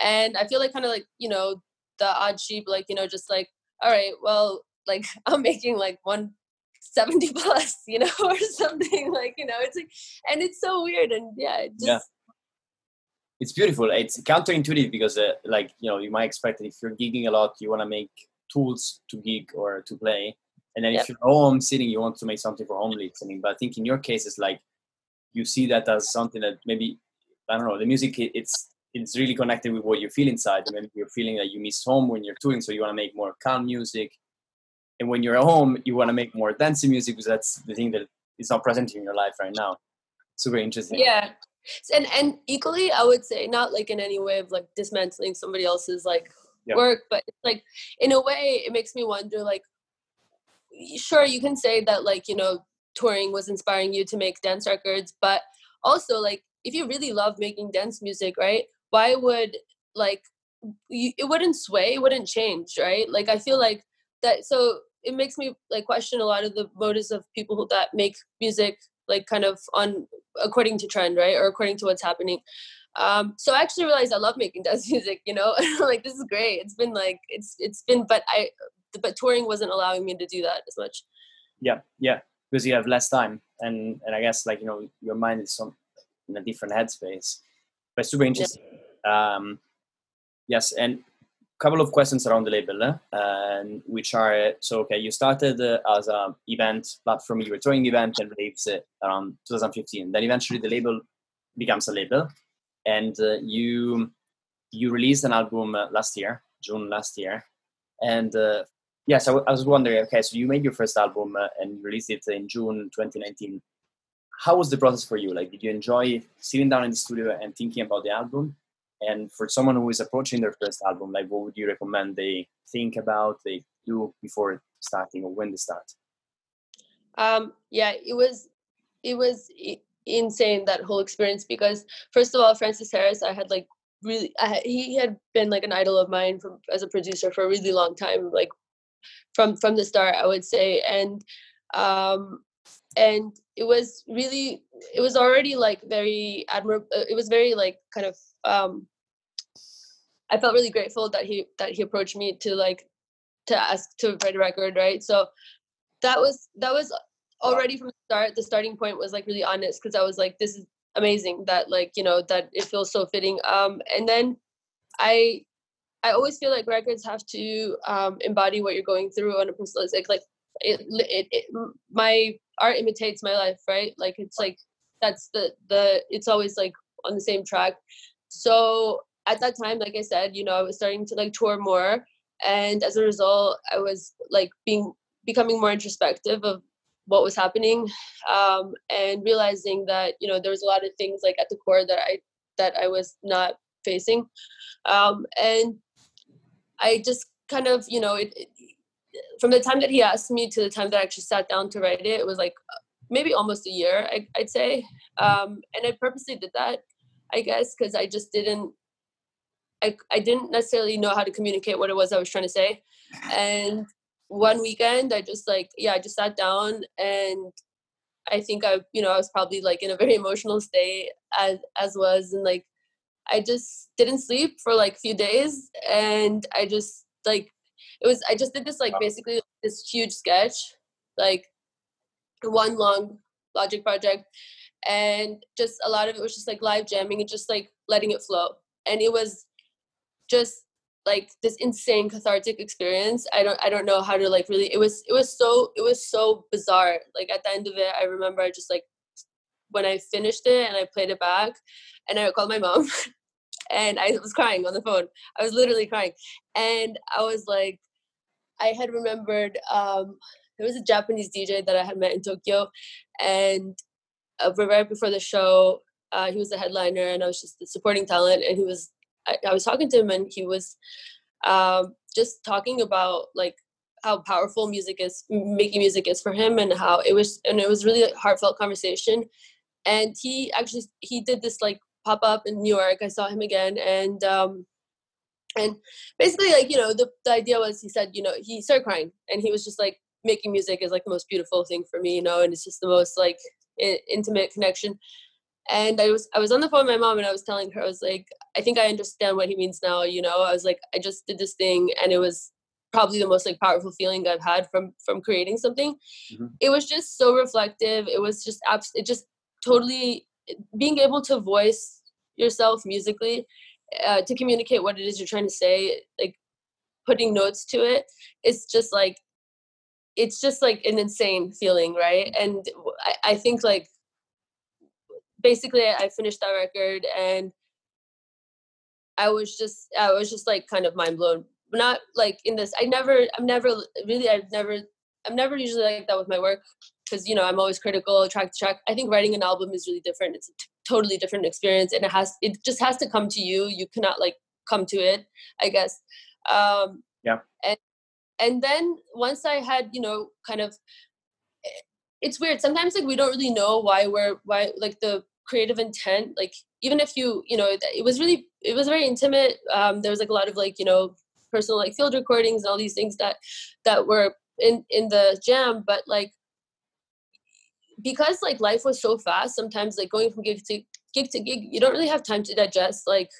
And I feel like kind of like you know the odd sheep, like you know, just like all right, well, like I'm making like one 70 plus, you know, or something like, you know, it's like, and it's so weird. And yeah, it just, Yeah. It's beautiful. It's counterintuitive because, uh, like, you know, you might expect that if you're gigging a lot, you want to make tools to gig or to play. And then Yep. if you're home sitting, you want to make something for home listening. But I think in your case, it's like you see that as something that maybe, I don't know, the music, it- it's it's really connected with what you feel inside. And maybe you're feeling that you miss home when you're touring, so you want to make more calm music. And when you're at home, you want to make more dancing music because that's the thing that is not present in your life right now. Super interesting. yeah. And, and equally, I would say not like in any way of like dismantling somebody else's like Yep. work, but it's like in a way, it makes me wonder like, sure, you can say that like, you know, touring was inspiring you to make dance records, but also like, if you really love making dance music, right? Why would like, you, it wouldn't sway, it wouldn't change, right? Like, I feel like that, so it makes me like question a lot of the motives of people that make music like kind of on according to trend, right? Or according to what's happening. Um, so I actually realized I love making dance music, you know, like this is great. It's been like, it's, it's been, but I, but touring wasn't allowing me to do that as much. yeah yeah because you have less time and and i guess like you know your mind is some in a different headspace but super interesting um yes and couple of questions around the label eh? and which are so okay you started uh, as a event platform you were throwing event and raves uh, around 2015 then eventually the label becomes a label and uh, you you released an album uh, last year june last year and uh, Yes, I was wondering. Okay, so you made your first album and released it in June 2019. How was the process for you? Like, did you enjoy sitting down in the studio and thinking about the album? And for someone who is approaching their first album, like, what would you recommend they think about, they do before starting or when they start? Um, yeah, it was, it was insane that whole experience because first of all, Francis Harris, I had like really, I, he had been like an idol of mine from as a producer for a really long time, like from from the start, I would say, and um, and it was really, it was already like very admirable. It was very like kind of um, I felt really grateful that he that he approached me to like to ask to write a record, right? So that was that was already from the start. The starting point was like really honest because I was like, this is amazing that like you know that it feels so fitting. Um, and then I I always feel like records have to um, embody what you're going through on a personal like like it, it, it my art imitates my life, right? Like it's like that's the the it's always like on the same track. So at that time, like I said, you know, I was starting to like tour more, and as a result, I was like being becoming more introspective of what was happening, um, and realizing that you know there was a lot of things like at the core that I that I was not facing, um, and I just kind of you know it, it from the time that he asked me to the time that I actually sat down to write it, it was like maybe almost a year, I, would say. Um, and I purposely did that, I guess, because I just didn't, I, I didn't necessarily know how to communicate what it was I was trying to say. And one weekend, I just like, yeah, I just sat down and I think I, you know, I was probably like in a very emotional state as as was, and like I just didn't sleep for like a few days, and I just like it was I just did this like basically this huge sketch, like one long logic project, and just a lot of it was just like live jamming and just like letting it flow, and it was just like this insane cathartic experience. I don't i don't know how to like really it was it was so it was so bizarre. Like at the end of it i remember I just like when i finished it and i played it back and i called my mom and i was crying on the phone. I was literally crying. And i was like i had remembered um there was a japanese dj that i had met in tokyo and uh, right before the show uh, he was the headliner and i was just the supporting talent and he was I, I was talking to him and he was um, just talking about like how powerful music is making music is for him and how it was and it was really a heartfelt conversation. And he actually he did this like pop up in new york. I saw him again and um and basically like you know the, the idea was he said you know he started crying and he was just like making music is like the most beautiful thing for me you know and it's just the most like I- intimate connection. And i was i was on the phone with my mom and i was telling her i was like i think i understand what he means now you know? I was like i just did this thing and it was probably the most like powerful feeling i've had from from creating something. Mm-hmm. it was just so reflective. It was just abs- it just totally being able to voice yourself musically uh, to communicate what it is you're trying to say like putting notes to it it's just like it's just like an insane feeling right and I, I think like basically I finished that record and I was just I was just like kind of mind blown. Not like in this. I never I'm never really I've never I'm never usually like that with my work because you know I'm always critical track to track. I think writing an album is really different. It's a t- totally different experience and it has it just has to come to you. You cannot like come to it, I guess. Um yeah. And and then once I had, you know, kind of eh, it's weird. Sometimes like we don't really know why we're why like the creative intent like even if you you know it was really it was very intimate um there was like a lot of like you know personal like field recordings and all these things that that were in in the jam but like because like life was so fast sometimes like going from gig to gig to gig you don't really have time to digest like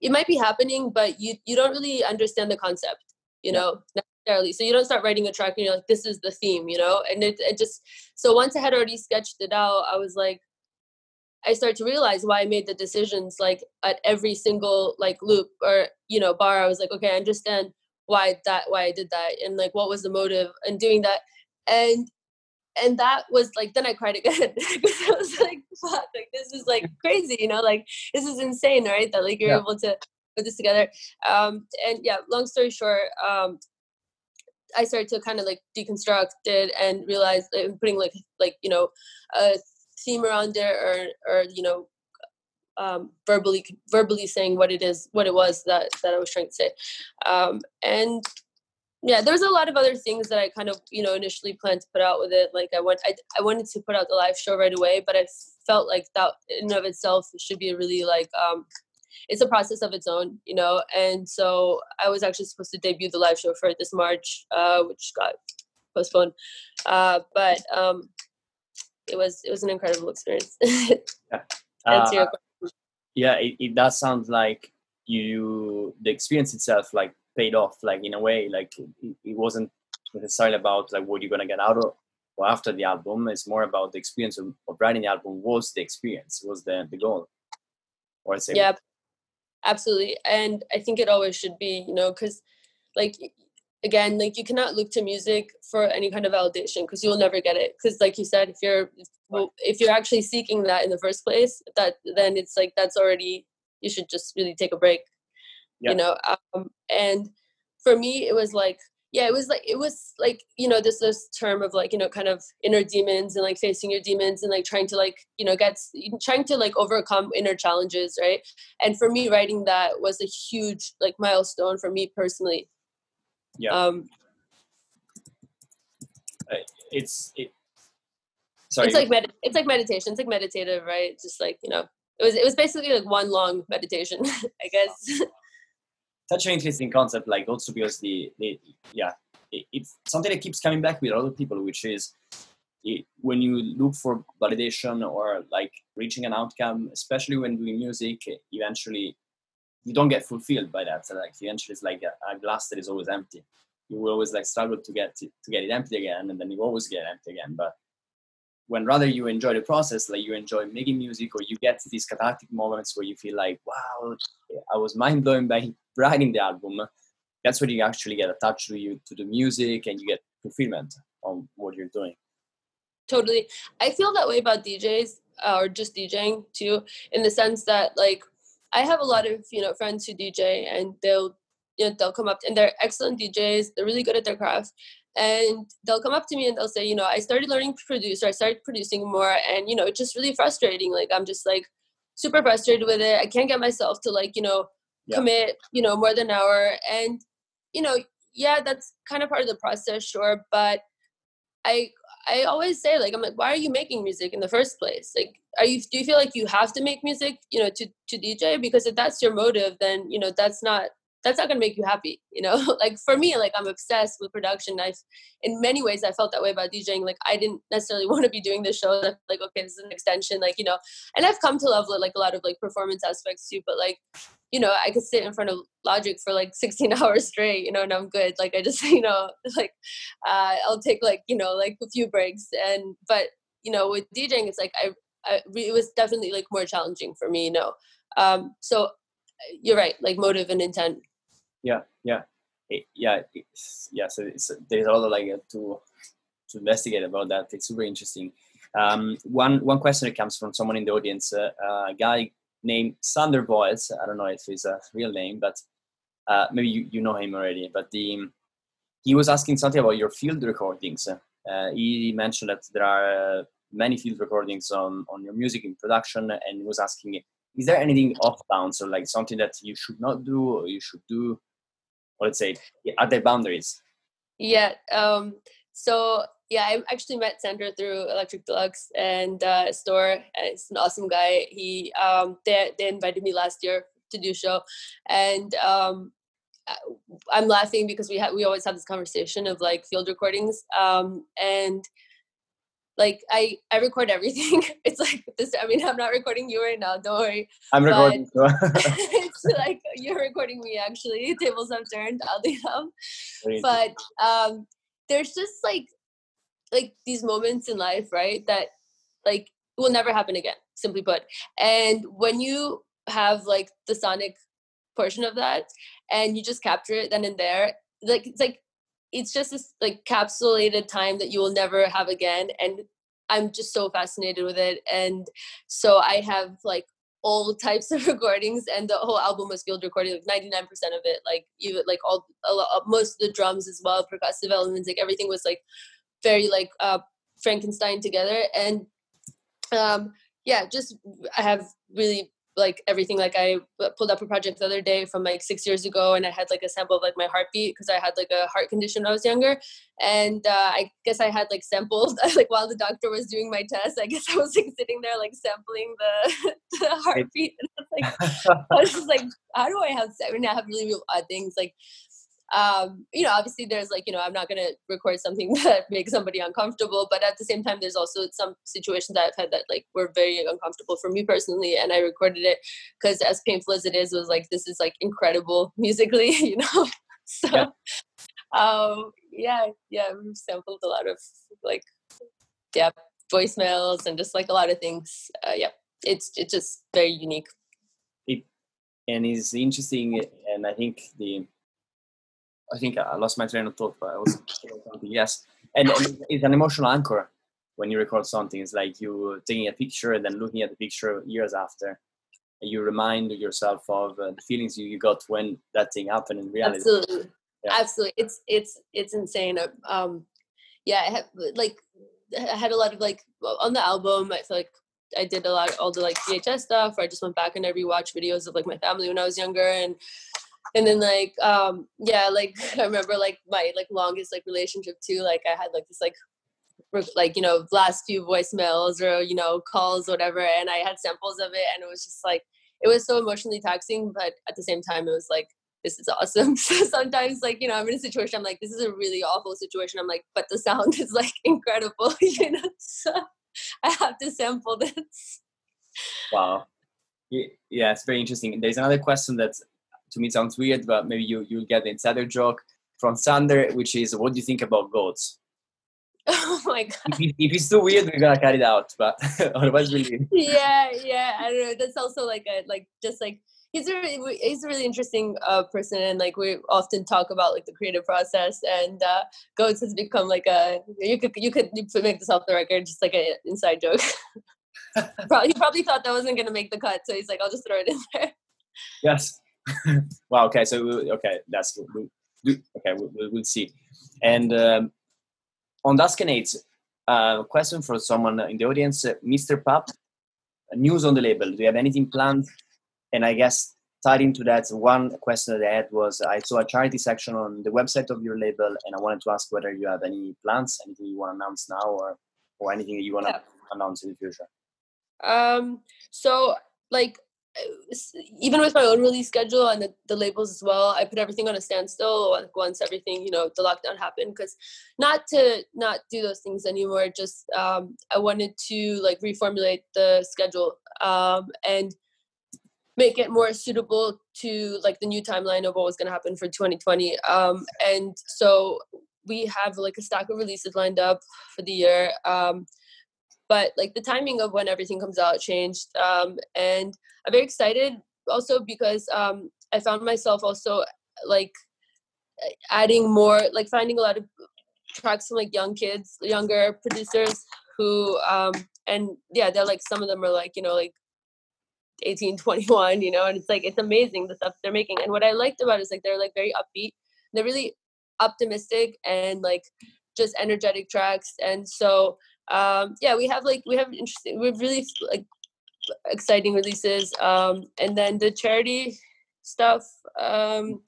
it might be happening but you you don't really understand the concept you know necessarily so you don't start writing a track and you're like this is the theme you know and it, it just so once i had already sketched it out i was like I started to realize why I made the decisions like at every single like loop or you know bar. I was like, okay, I understand why that why I did that and like what was the motive in doing that. And and that was like then I cried again because I was like, fuck, like this is like crazy, you know, like this is insane, right? That like you're yeah. able to put this together. Um and yeah, long story short, um I started to kind of like deconstruct it and realize putting like like you know a theme around it or or you know um, verbally verbally saying what it is what it was that that I was trying to say um, and yeah there's a lot of other things that I kind of you know initially planned to put out with it like I want I, I wanted to put out the live show right away but I felt like that in of itself should be a really like um, it's a process of its own you know and so I was actually supposed to debut the live show for this March uh, which got postponed. Uh, but um, it was it was an incredible experience. yeah, uh, yeah it, it does sound like you the experience itself like paid off like in a way like it, it wasn't necessarily about like what you're gonna get out of or after the album. It's more about the experience of, of writing the album was the experience was the the goal. Or I say yeah absolutely and i think it always should be you know because like again like you cannot look to music for any kind of validation because you'll never get it because like you said if you're if you're actually seeking that in the first place that then it's like that's already you should just really take a break yeah. you know um, and for me it was like yeah it was like it was like you know this this term of like you know kind of inner demons and like facing your demons and like trying to like you know get trying to like overcome inner challenges right and for me writing that was a huge like milestone for me personally yeah. Um, it's it. Sorry. It's like med- it's like meditation. It's like meditative, right? Just like you know, it was it was basically like one long meditation, I guess. such an interesting concept like also because the, the yeah it, it's something that keeps coming back with other people which is it, when you look for validation or like reaching an outcome especially when doing music eventually you don't get fulfilled by that. So like eventually it's like a, a glass that is always empty. You will always like struggle to get it, to get it empty again and then you always get empty again. But when rather you enjoy the process like you enjoy making music or you get these cathartic moments where you feel like wow i was mind blown by writing the album that's when you actually get attached to you to the music and you get fulfillment on what you're doing. Totally. I feel that way about djs uh, or just djing too in the sense that like i have a lot of you know friends who dj and they'll you know they'll come up and they're excellent djs they're really good at their craft and they'll come up to me and they'll say you know i started learning to produce or i started producing more and you know it's just really frustrating like i'm just like super frustrated with it i can't get myself to like you know yeah. commit you know more than an hour. And you know yeah that's kind of part of the process sure but i i always say like i'm like why are you making music in the first place? Like are you do you feel like you have to make music you know to to dj because if that's your motive then you know that's not that's not to make you happy you know? Like for me like i'm obsessed with production. I've in many ways i felt that way about djing like i didn't necessarily want to be doing this show. Like okay this is an extension like you know? And i've come to love like a lot of like performance aspects too but like you know i could sit in front of logic for like 16 hours straight you know and i'm good. Like i just you know like uh, i'll take like you know like a few breaks. And but you know with djing it's like i, I it was definitely like more challenging for me you know. Um so you're right like motive and intent. Yeah yeah. It, yeah yeah so there's a lot of like uh, to to investigate about that. It's super interesting. Um, one one question that comes from someone in the audience uh, uh, a guy named sander boyles i don't know if it's a real name but uh, maybe you, you know him already but the he was asking something about your field recordings. Uh, he mentioned that there are uh, many field recordings on on your music in production and was asking is there anything off bounds or like something that you should not do or you should do? Or let's say are there boundaries? Yeah um so yeah i actually met Sander through electric deluxe and uh store it's an awesome guy he um they, they invited me last year to do show and um i'm laughing because we have we always have this conversation of like field recordings um and like I I record everything. It's like this. I mean, I'm not recording you right now. Don't worry. I'm recording. it's like you're recording me. Actually, tables have turned. Oddly enough, but um, there's just like like these moments in life, right? That like will never happen again. Simply put, and when you have like the sonic portion of that, and you just capture it then and there, like it's like it's just this like capsulated time that you will never have again and i'm just so fascinated with it and so i have like all types of recordings and the whole album was field recording like 99% of it like even like all lot, most of the drums as well percussive elements like everything was like very like uh frankenstein together and um yeah just i have really like everything like i pulled up a project the other day from like six years ago and i had like a sample of like my heartbeat because i had like a heart condition when i was younger and uh, i guess i had like sampled like while the doctor was doing my test i guess i was like sitting there like sampling the, the heartbeat and I was like i was just like how do i have mean i have really real odd things like um, you know, obviously there's like, you know, I'm not going to record something that makes somebody uncomfortable, but at the same time, there's also some situations that I've had that like were very uncomfortable for me personally. And I recorded it because as painful as it is, it was like, this is like incredible musically, you know? so, yeah. um, yeah, yeah, we've sampled a lot of like, yeah, voicemails and just like a lot of things. Uh, yeah, it's, it's just very unique. It, and it's interesting. And I think the, I think I lost my train of thought, but I was something. Yes, and, and it's an emotional anchor when you record something. It's like you taking a picture and then looking at the picture years after. And you remind yourself of uh, the feelings you, you got when that thing happened in reality. Absolutely, yeah. absolutely. It's it's it's insane. Uh, um, yeah, I have like I had a lot of like on the album. I feel like I did a lot of all the like VHS stuff. Where I just went back and I rewatched videos of like my family when I was younger, and and then like um yeah like i remember like my like longest like relationship too like i had like this like like you know last few voicemails or you know calls whatever and i had samples of it and it was just like it was so emotionally taxing but at the same time it was like this is awesome. So sometimes like you know i'm in a situation i'm like this is a really awful situation i'm like but the sound is like incredible you know so i have to sample this. Wow. Yeah it's very interesting. There's another question that to me sounds weird but maybe you you'll get the insider joke from Sander, which is what do you think about goats? Oh my god! If, if it's too weird, we're gonna cut it out. But otherwise, really. Yeah, yeah. I don't know. That's also like a like just like he's a really, he's a really interesting uh, person, and like we often talk about like the creative process. And uh, goats has become like a you could you could make this off the record, just like an inside joke. probably, he probably thought that wasn't gonna make the cut, so he's like, I'll just throw it in there. Yes. wow. Okay. So okay, that's okay, we'll, we'll see. And um, on Duscanades, uh, question for someone in the audience, uh, Mr. Pup, news on the label. Do you have anything planned? And I guess tied into that, one question that I had was I saw a charity section on the website of your label, and I wanted to ask whether you have any plans, anything you want to announce now, or or anything that you want to yeah. announce in the future. Um. So, like, even with my own release schedule and the, the, labels as well i put everything on a standstill once everything you know the lockdown happened because not to not do those things anymore just um, i wanted to like reformulate the schedule um, and make it more suitable to like the new timeline of what was going to happen for 2020 um, and so we have like a stack of releases lined up for the year um, but like the timing of when everything comes out changed um, and i'm very excited also because um, i found myself also like adding more like finding a lot of tracks from like young kids younger producers who um and yeah they're like some of them are like you know like 18 21 you know and it's like it's amazing the stuff they're making and what i liked about it is like they're like very upbeat they're really optimistic and like just energetic tracks and so um yeah we have like we have interesting we have really like exciting releases um and then the charity stuff um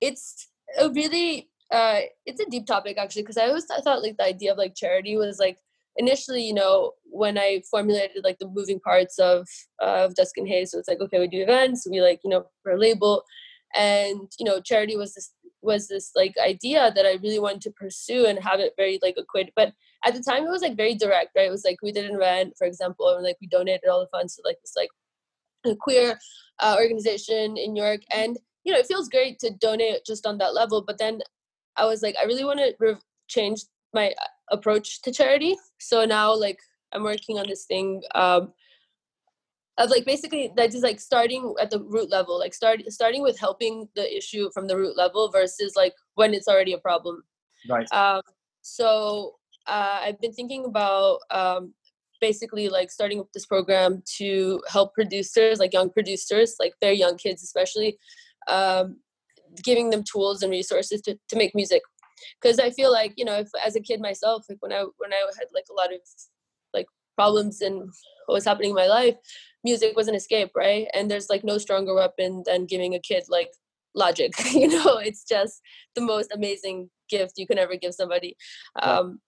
it's a really uh it's a deep topic actually because i always thought like the idea of like charity was like initially you know when i formulated like the moving parts of of dusk and haze so it's like okay we do events we like you know for a label and you know charity was this was this like idea that i really wanted to pursue and have it very like equated but at the time it was like very direct right? It was like we did an event for example and like we donated all the funds to like this like a queer uh, organization in new york. And you know it feels great to donate just on that level but then i was like i really want to re- change my uh, approach to charity. So now like i'm working on this thing um of like basically that is like starting at the root level like start starting with helping the issue from the root level versus like when it's already a problem. Right. Um so uh, I've been thinking about um, basically like starting up this program to help producers, like young producers, like their young kids especially, um, giving them tools and resources to, to make music. Because I feel like you know, if as a kid myself, like when I when I had like a lot of like problems and what was happening in my life, music was an escape, right? And there's like no stronger weapon than giving a kid like logic. you know, it's just the most amazing gift you can ever give somebody. Um,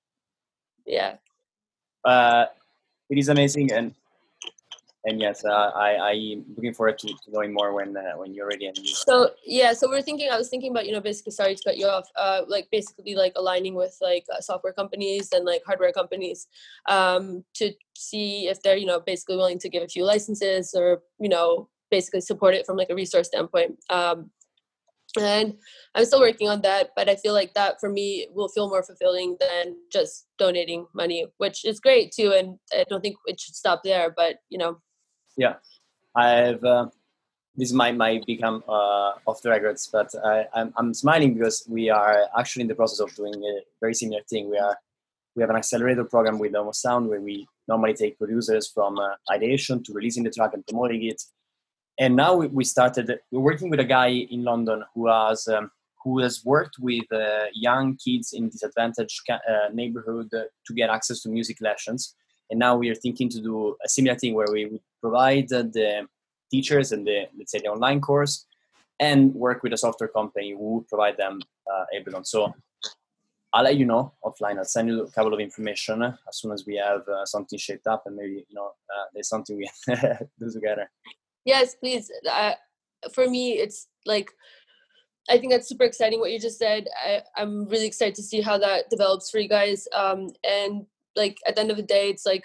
yeah. Uh, it is amazing and and yes uh, i i'm looking forward to, to knowing more when uh, when you're ready and you... so yeah so we're thinking i was thinking about you know basically sorry to cut you off uh like basically like aligning with like uh, software companies and like hardware companies um to see if they're you know basically willing to give a few licenses or you know basically support it from like a resource standpoint. Um and i'm still working on that but i feel like that for me will feel more fulfilling than just donating money which is great too and i don't think it should stop there but you know. Yeah. I've uh, this might might become uh, off the records but I, I'm, I'm smiling because we are actually in the process of doing a very similar thing. We are we have an accelerator program with Almost Sound where we normally take producers from uh, ideation to releasing the track and promoting it and now we started we're working with a guy in london who has um, who has worked with uh, young kids in disadvantaged uh, neighborhood to get access to music lessons and now we are thinking to do a similar thing where we would provide the teachers and the let's say the online course and work with a software company who would provide them uh, Ableton. So I'll let you know offline. I'll send you a couple of information as soon as we have uh, something shaped up, and maybe you know uh, there's something we do together. Yes, please. Uh, for me, it's like I think that's super exciting what you just said. I, I'm really excited to see how that develops for you guys. Um, and like at the end of the day, it's like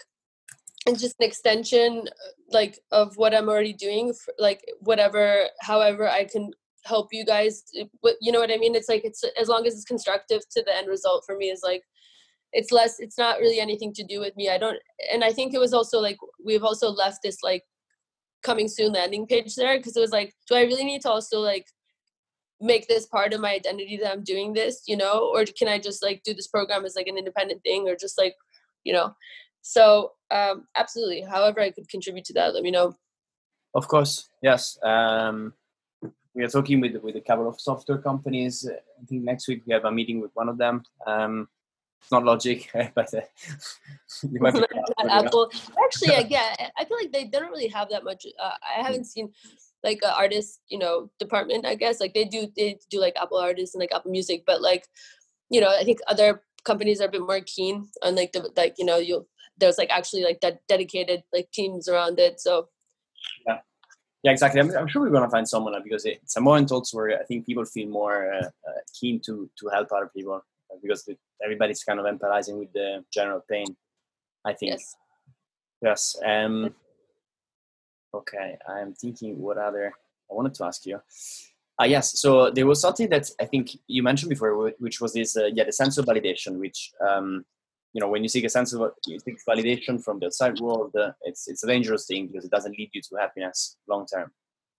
it's just an extension like of what I'm already doing. For, like whatever, however, I can help you guys. You know what I mean? It's like it's as long as it's constructive to the end result for me is like it's less. It's not really anything to do with me. I don't. And I think it was also like we've also left this like coming soon landing page there because it was like, do I really need to also like make this part of my identity that I'm doing this, you know, or can I just like do this program as like an independent thing or just like, you know, so um, absolutely. However, I could contribute to that, let me know. Of course, yes. Um, we are talking with with a couple of software companies. I think next week we have a meeting with one of them. Um, it's not Logic, but uh, Apple. Actually, yeah, I feel like they don't really have that much. Uh, I haven't seen like an artist, you know, department. I guess like they do they do like Apple artists and like Apple Music, but like you know, I think other companies are a bit more keen on like the like you know you there's like actually like de- dedicated like teams around it. So yeah. Yeah, exactly. I'm, I'm sure we're gonna find someone because it's a moment also where I think people feel more uh, uh, keen to to help other people uh, because everybody's kind of empathizing with the general pain. I think. yes, Yes. Um, okay, I'm thinking what other I wanted to ask you. Uh, yes, so there was something that I think you mentioned before, which was this, uh, yeah, the sense of validation, which, um, you know, when you seek a sense of you seek validation from the outside world, uh, it's it's a dangerous thing because it doesn't lead you to happiness long term.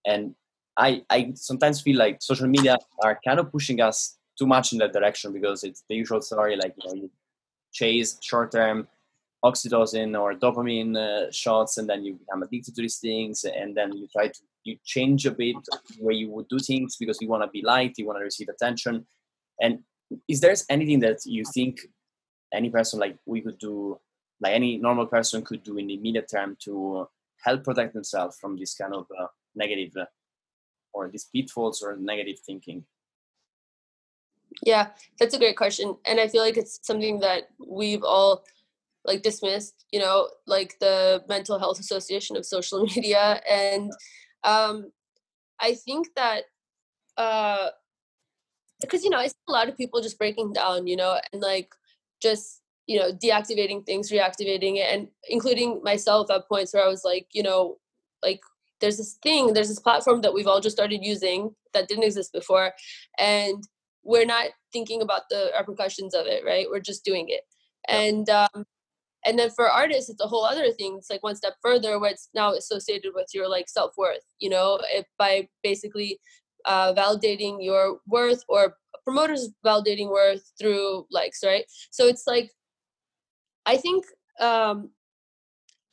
And I I sometimes feel like social media are kind of pushing us too much in that direction because it's the usual story, like you know, you chase short term oxytocin or dopamine uh, shots and then you become addicted to these things and then you try to you change a bit where you would do things because you want to be liked you want to receive attention. And is there anything that you think any person like we could do like any normal person could do in the immediate term to help protect themselves from this kind of uh, negative uh, or these pitfalls or negative thinking yeah, that's a great question, and I feel like it's something that we've all like dismissed you know like the mental health association of social media and um i think that uh because you know i see a lot of people just breaking down you know and like just you know deactivating things reactivating it and including myself at points where i was like you know like there's this thing there's this platform that we've all just started using that didn't exist before and we're not thinking about the repercussions of it right? We're just doing it. And um, and then for artists it's a whole other thing. It's like one step further where it's now associated with your like self-worth you know? If by basically uh, validating your worth or promoters validating worth through likes right? So it's like i think um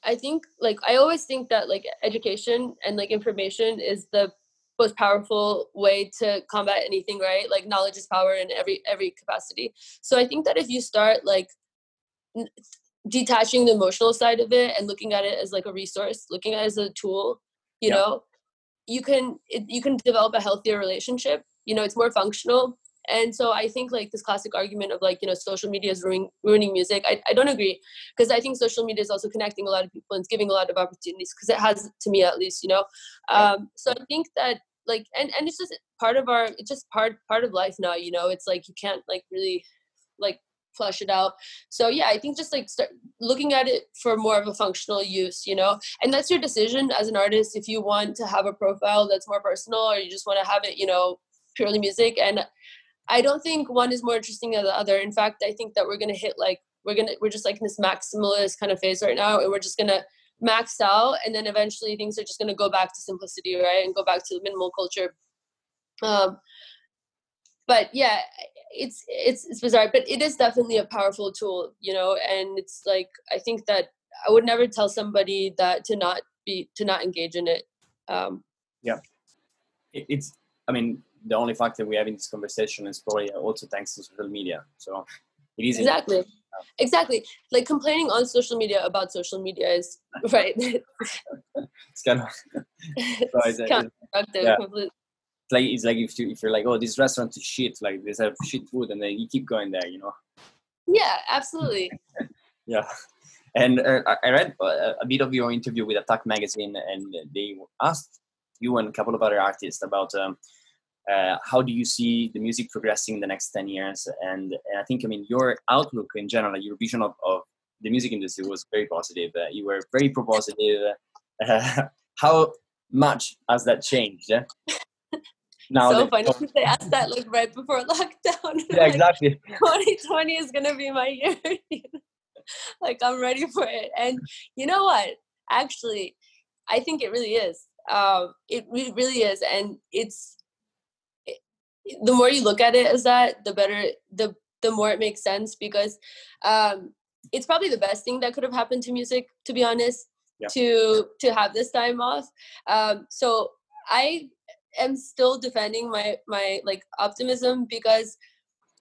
i think like i always think that like education and like information is the most powerful way to combat anything right? Like knowledge is power in every every capacity. So i think that if you start like detaching the emotional side of it and looking at it as like a resource looking at it as a tool you yeah. know you can it, you can develop a healthier relationship you know it's more functional. And so i think like this classic argument of like you know social media is ruining, ruining music I, I don't agree. Because i think social media is also connecting a lot of people and it's giving a lot of opportunities because it has to me at least you know? Um so i think that like and and it's just part of our it's just part part of life now you know? It's like you can't like really like flush it out. So yeah i think just like start looking at it for more of a functional use you know? And that's your decision as an artist if you want to have a profile that's more personal or you just want to have it you know purely music. And i don't think one is more interesting than the other. In fact i think that we're gonna hit like we're gonna we're just like in this maximalist kind of phase right now and we're just gonna max out and then eventually things are just gonna go back to simplicity right and go back to minimal culture. Um but yeah it's it's it's bizarre but it is definitely a powerful tool you know and it's like i think that i would never tell somebody that to not be to not engage in it um. Yeah. It's i mean the only fact that we're having this conversation is probably also thanks to social media so it is exactly exactly like complaining on social media about social media is right it's kind of it's counterproductive yeah. completely like it's like if you if you're like, oh, this restaurant is shit, like they have shit food, and then you keep going there, you know. Yeah, absolutely. yeah. And uh, I read uh, a bit of your interview with Attack Magazine, and they asked you and a couple of other artists about um, uh, how do you see the music progressing in the next 10 years? And, and i think i mean your outlook in general your vision of, of the music industry was very positive. Uh, you were very propositive. Uh, how much has that changed? Now so funny because they asked that like right before lockdown. Yeah like, exactly. 2020 is gonna be my year like i'm ready for it. And you know what? Actually i think it really is. Um, it really is. And it's the more you look at it as that, the better the the more it makes sense because um, it's probably the best thing that could have happened to music, to be honest. Yeah. To to have this time off. Um, so I am still defending my my like optimism because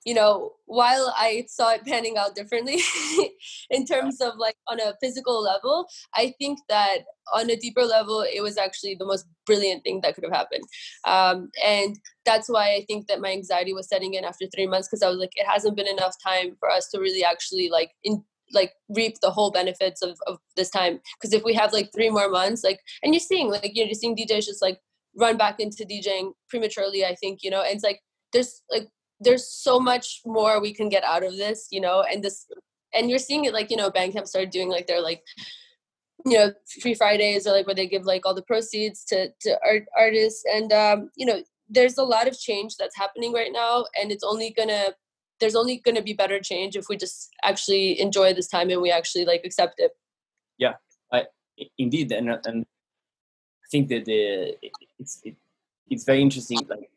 you know, while I saw it panning out differently in terms of like on a physical level, I think that on a deeper level, it was actually the most brilliant thing that could have happened. Um, and that's why I think that my anxiety was setting in after three months because I was like, it hasn't been enough time for us to really actually like in like reap the whole benefits of, of this time. Because if we have like three more months, like, and you're seeing like you're seeing DJs just like run back into DJing prematurely. I think you know, and it's like there's like there's so much more we can get out of this, you know, and this and you're seeing it like, you know, Bandcamp started doing like their like you know, free Fridays or like where they give like all the proceeds to to art artists and um, you know, there's a lot of change that's happening right now and it's only gonna there's only gonna be better change if we just actually enjoy this time and we actually like accept it. Yeah, I indeed and and I think that the it's it, it's very interesting like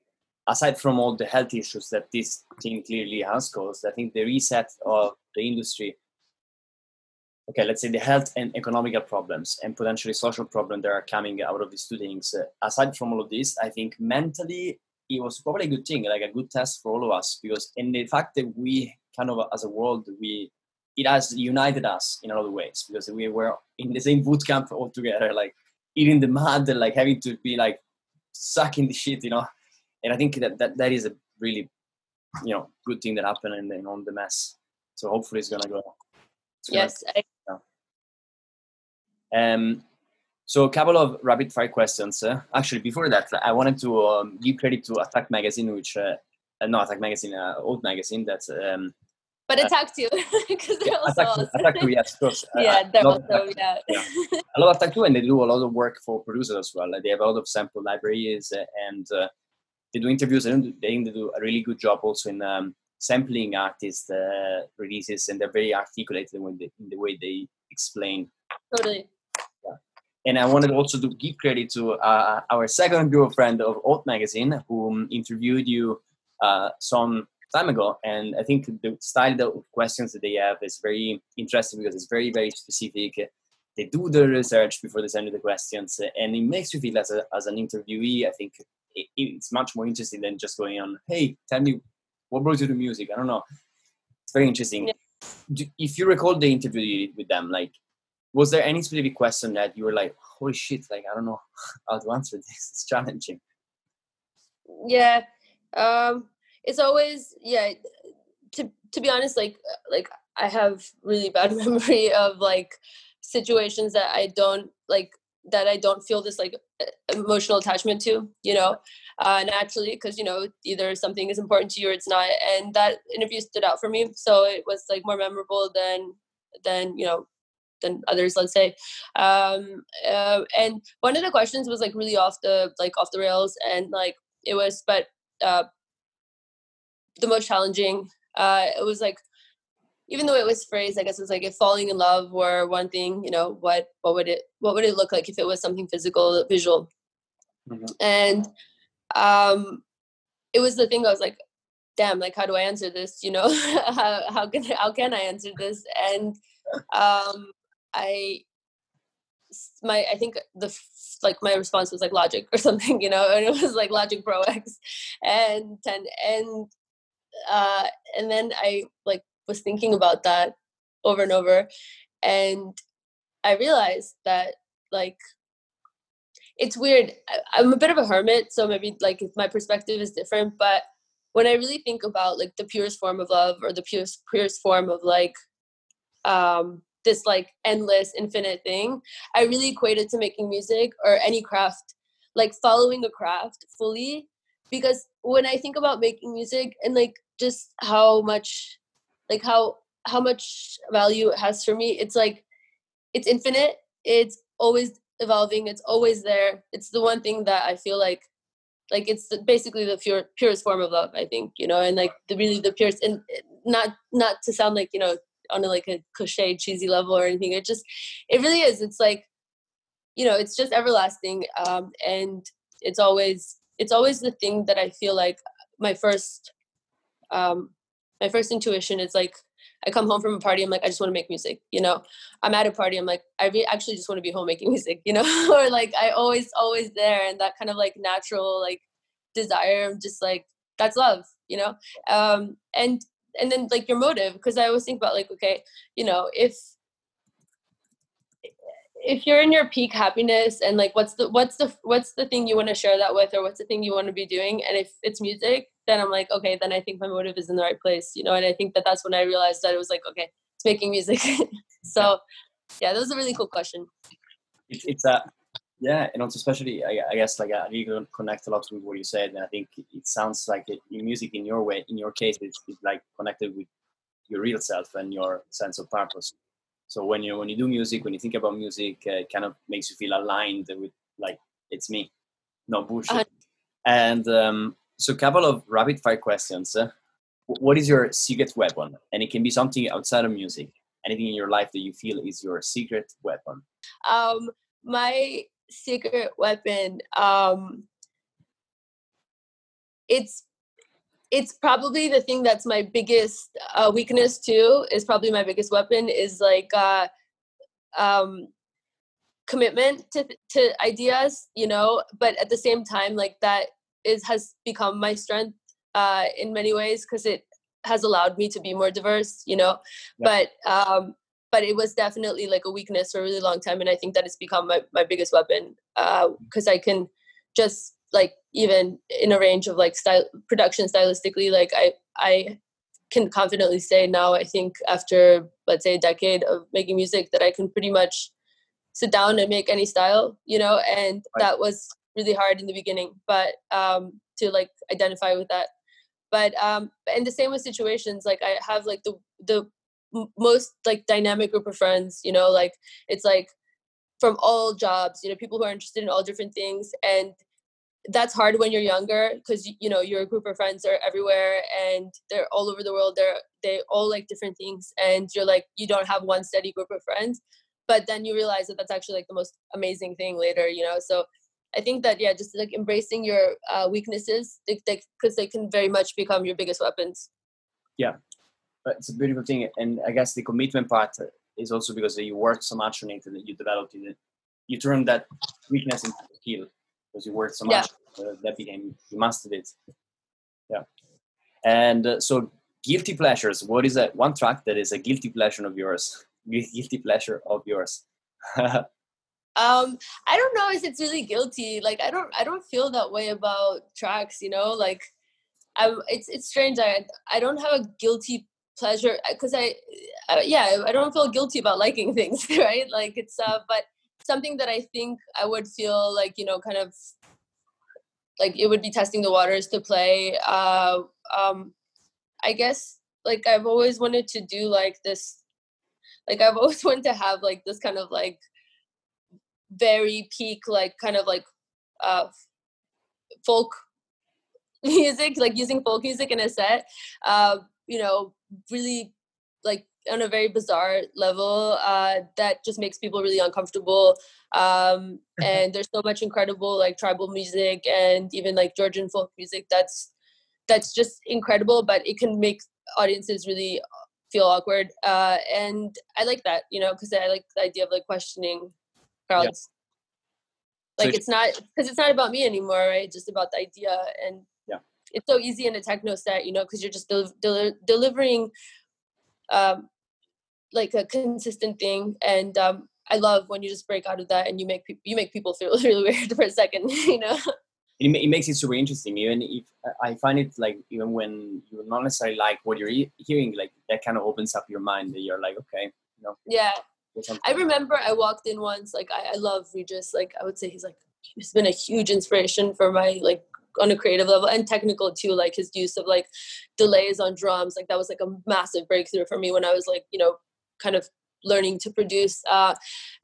aside from all the health issues that this thing clearly has caused, I think the reset of the industry, okay, let's say the health and economical problems and potentially social problems that are coming out of these two things, uh, aside from all of this, I think mentally it was probably a good thing, like a good test for all of us, because in the fact that we kind of as a world, we it has united us in a lot of ways because we were in the same boot camp all together, like eating the mud, like having to be like sucking the shit, you know and I think that that, that is a really you know good thing that happened and then on the mess. So hopefully it's gonna go. It's gonna, yes. I- um, so a couple of rapid fire questions. Uh, actually, before that, I wanted to um, give credit to Attack Magazine, which uh, uh, no Attack Magazine, uh, old magazine. That's um, but Attack Two because they're yeah, also Attack, Attack Two, yes, of course. yeah, they're also yeah. yeah. I love Attack too, and they do a lot of work for producers as well. Like they have a lot of sample libraries, uh, and uh, they do interviews and they do a really good job also in um, sampling artist uh, releases and they're very articulated in the, in the way they explain. Totally. Yeah. and i wanted also to give credit to uh, our second group friend of Alt magazine who interviewed you uh, some time ago. And i think the style of questions that they have is very interesting because it's very very specific. They do the research before they send you the questions and it makes you feel as, a, as an interviewee i think it, it's much more interesting than just going on hey tell me what brought you to music? I don't know. It's very interesting. Yeah. Do, if you recall the interview with them like was there any specific question that you were like holy shit like i don't know how to answer this? It's challenging. Yeah um it's always yeah to to be honest like like i have really bad memory of like situations that i don't like that I don't feel this like emotional attachment to, you know, uh, naturally, because you know either something is important to you or it's not. And that interview stood out for me, so it was like more memorable than than you know than others, let's say. Um, uh, and one of the questions was like really off the like off the rails, and like it was, but uh, the most challenging. Uh, it was like even though it was phrased, I guess it's like if falling in love were one thing, you know, what what would it what would it look like if it was something physical, visual? Mm-hmm. And um it was the thing I was like, damn, like how do I answer this? You know, how how can how can I answer this? And um I my I think the like my response was like logic or something, you know, and it was like logic pro X and ten and uh and then I like was thinking about that over and over and i realized that like it's weird. I, I'm a bit of a hermit, so maybe like my perspective is different. But when I really think about like the purest form of love or the purest purest form of like um this like endless infinite thing, I really equate it to making music or any craft, like following a craft fully. Because when I think about making music and like just how much like how how much value it has for me, it's like it's infinite. It's always evolving. It's always there. It's the one thing that I feel like like it's basically the pure purest form of love i think you know and like the really the purest and not not to sound like you know on a, like a cliche cheesy level or anything it just it really is it's like you know it's just everlasting um and it's always it's always the thing that i feel like my first um my first intuition is like I come home from a party, I'm like, I just want to make music, you know. I'm at a party, I'm like, I re- actually just want to be home making music, you know, or like I always, always there, and that kind of like natural like desire of just like that's love, you know. Um, and and then like your motive, because I always think about like, okay, you know, if if you're in your peak happiness and like what's the what's the what's the thing you want to share that with or what's the thing you want to be doing and if it's music then i'm like okay then i think my motive is in the right place you know and i think that that's when i realized that it was like okay it's making music. So yeah that was a really cool question. It, it's a yeah and also especially I, I, guess like i really connect a lot with what you said and i think it sounds like it, music in your way in your case it's, it's like connected with your real self and your sense of purpose. So when you when you do music, when you think about music, uh, it kind of makes you feel aligned with like it's me, no bullshit. Uh, and um, so, a couple of rapid fire questions. Uh, what is your secret weapon? And it can be something outside of music. Anything in your life that you feel is your secret weapon. Um, my secret weapon. Um, it's it's probably the thing that's my biggest uh, weakness too is probably my biggest weapon is like uh, um, commitment to to ideas you know but at the same time like that is has become my strength uh, in many ways because it has allowed me to be more diverse you know yeah. but um but it was definitely like a weakness for a really long time and i think that it's become my, my biggest weapon because uh, i can just like even in a range of like style production stylistically like i i can confidently say now i think after let's say a decade of making music that i can pretty much sit down and make any style you know and right. that was really hard in the beginning but um to like identify with that. But um and the same with situations like i have like the the most like dynamic group of friends you know like it's like from all jobs you know people who are interested in all different things and that's hard when you're younger because you know your group of friends are everywhere and they're all over the world they're they all like different things and you're like you don't have one steady group of friends but then you realize that that's actually like the most amazing thing later you know so i think that yeah just like embracing your uh, weaknesses because they, they, they can very much become your biggest weapons. Yeah. But it's a beautiful thing and i guess the commitment part is also because you worked so much on it and you developed it. You turned that weakness into a skill because you worked so much yeah. uh, that became you mastered it. Yeah. And uh, so guilty pleasures what is that? One track that is a guilty pleasure of yours guilty pleasure of yours um i don't know if it's really guilty like i don't i don't feel that way about tracks you know like i it's it's strange i i don't have a guilty pleasure because I, uh, yeah i don't feel guilty about liking things right like it's uh but something that I think I would feel like, you know, kind of like it would be testing the waters to play. Uh, um, I guess like I've always wanted to do like this, like I've always wanted to have like this kind of like very peak, like kind of like uh, folk music, like using folk music in a set. Uh, you know, really like on a very bizarre level uh, that just makes people really uncomfortable. Um, and there's so much incredible like tribal music and even like Georgian folk music that's that's just incredible, but it can make audiences really feel awkward. Uh, and I like that, you know, because I like the idea of like questioning crowds. Yeah. Like so it's not because it's not about me anymore, right? It's just about the idea and yeah. It's so easy in a techno set, you know, because you're just del- del- delivering um, like a consistent thing. And um, I love when you just break out of that and you make people you make people feel really weird for a second, you know. It, it makes it super interesting. Even if I find it like even when you not necessarily like what you're e- hearing, like that kind of opens up your mind. That you're like, okay, you know, Yeah, I remember I walked in once. Like I, I love Regis. Like I would say he's like he's been a huge inspiration for my like on a creative level and technical too. Like his use of like delays on drums. Like that was like a massive breakthrough for me when I was like you know kind of learning to produce. Uh,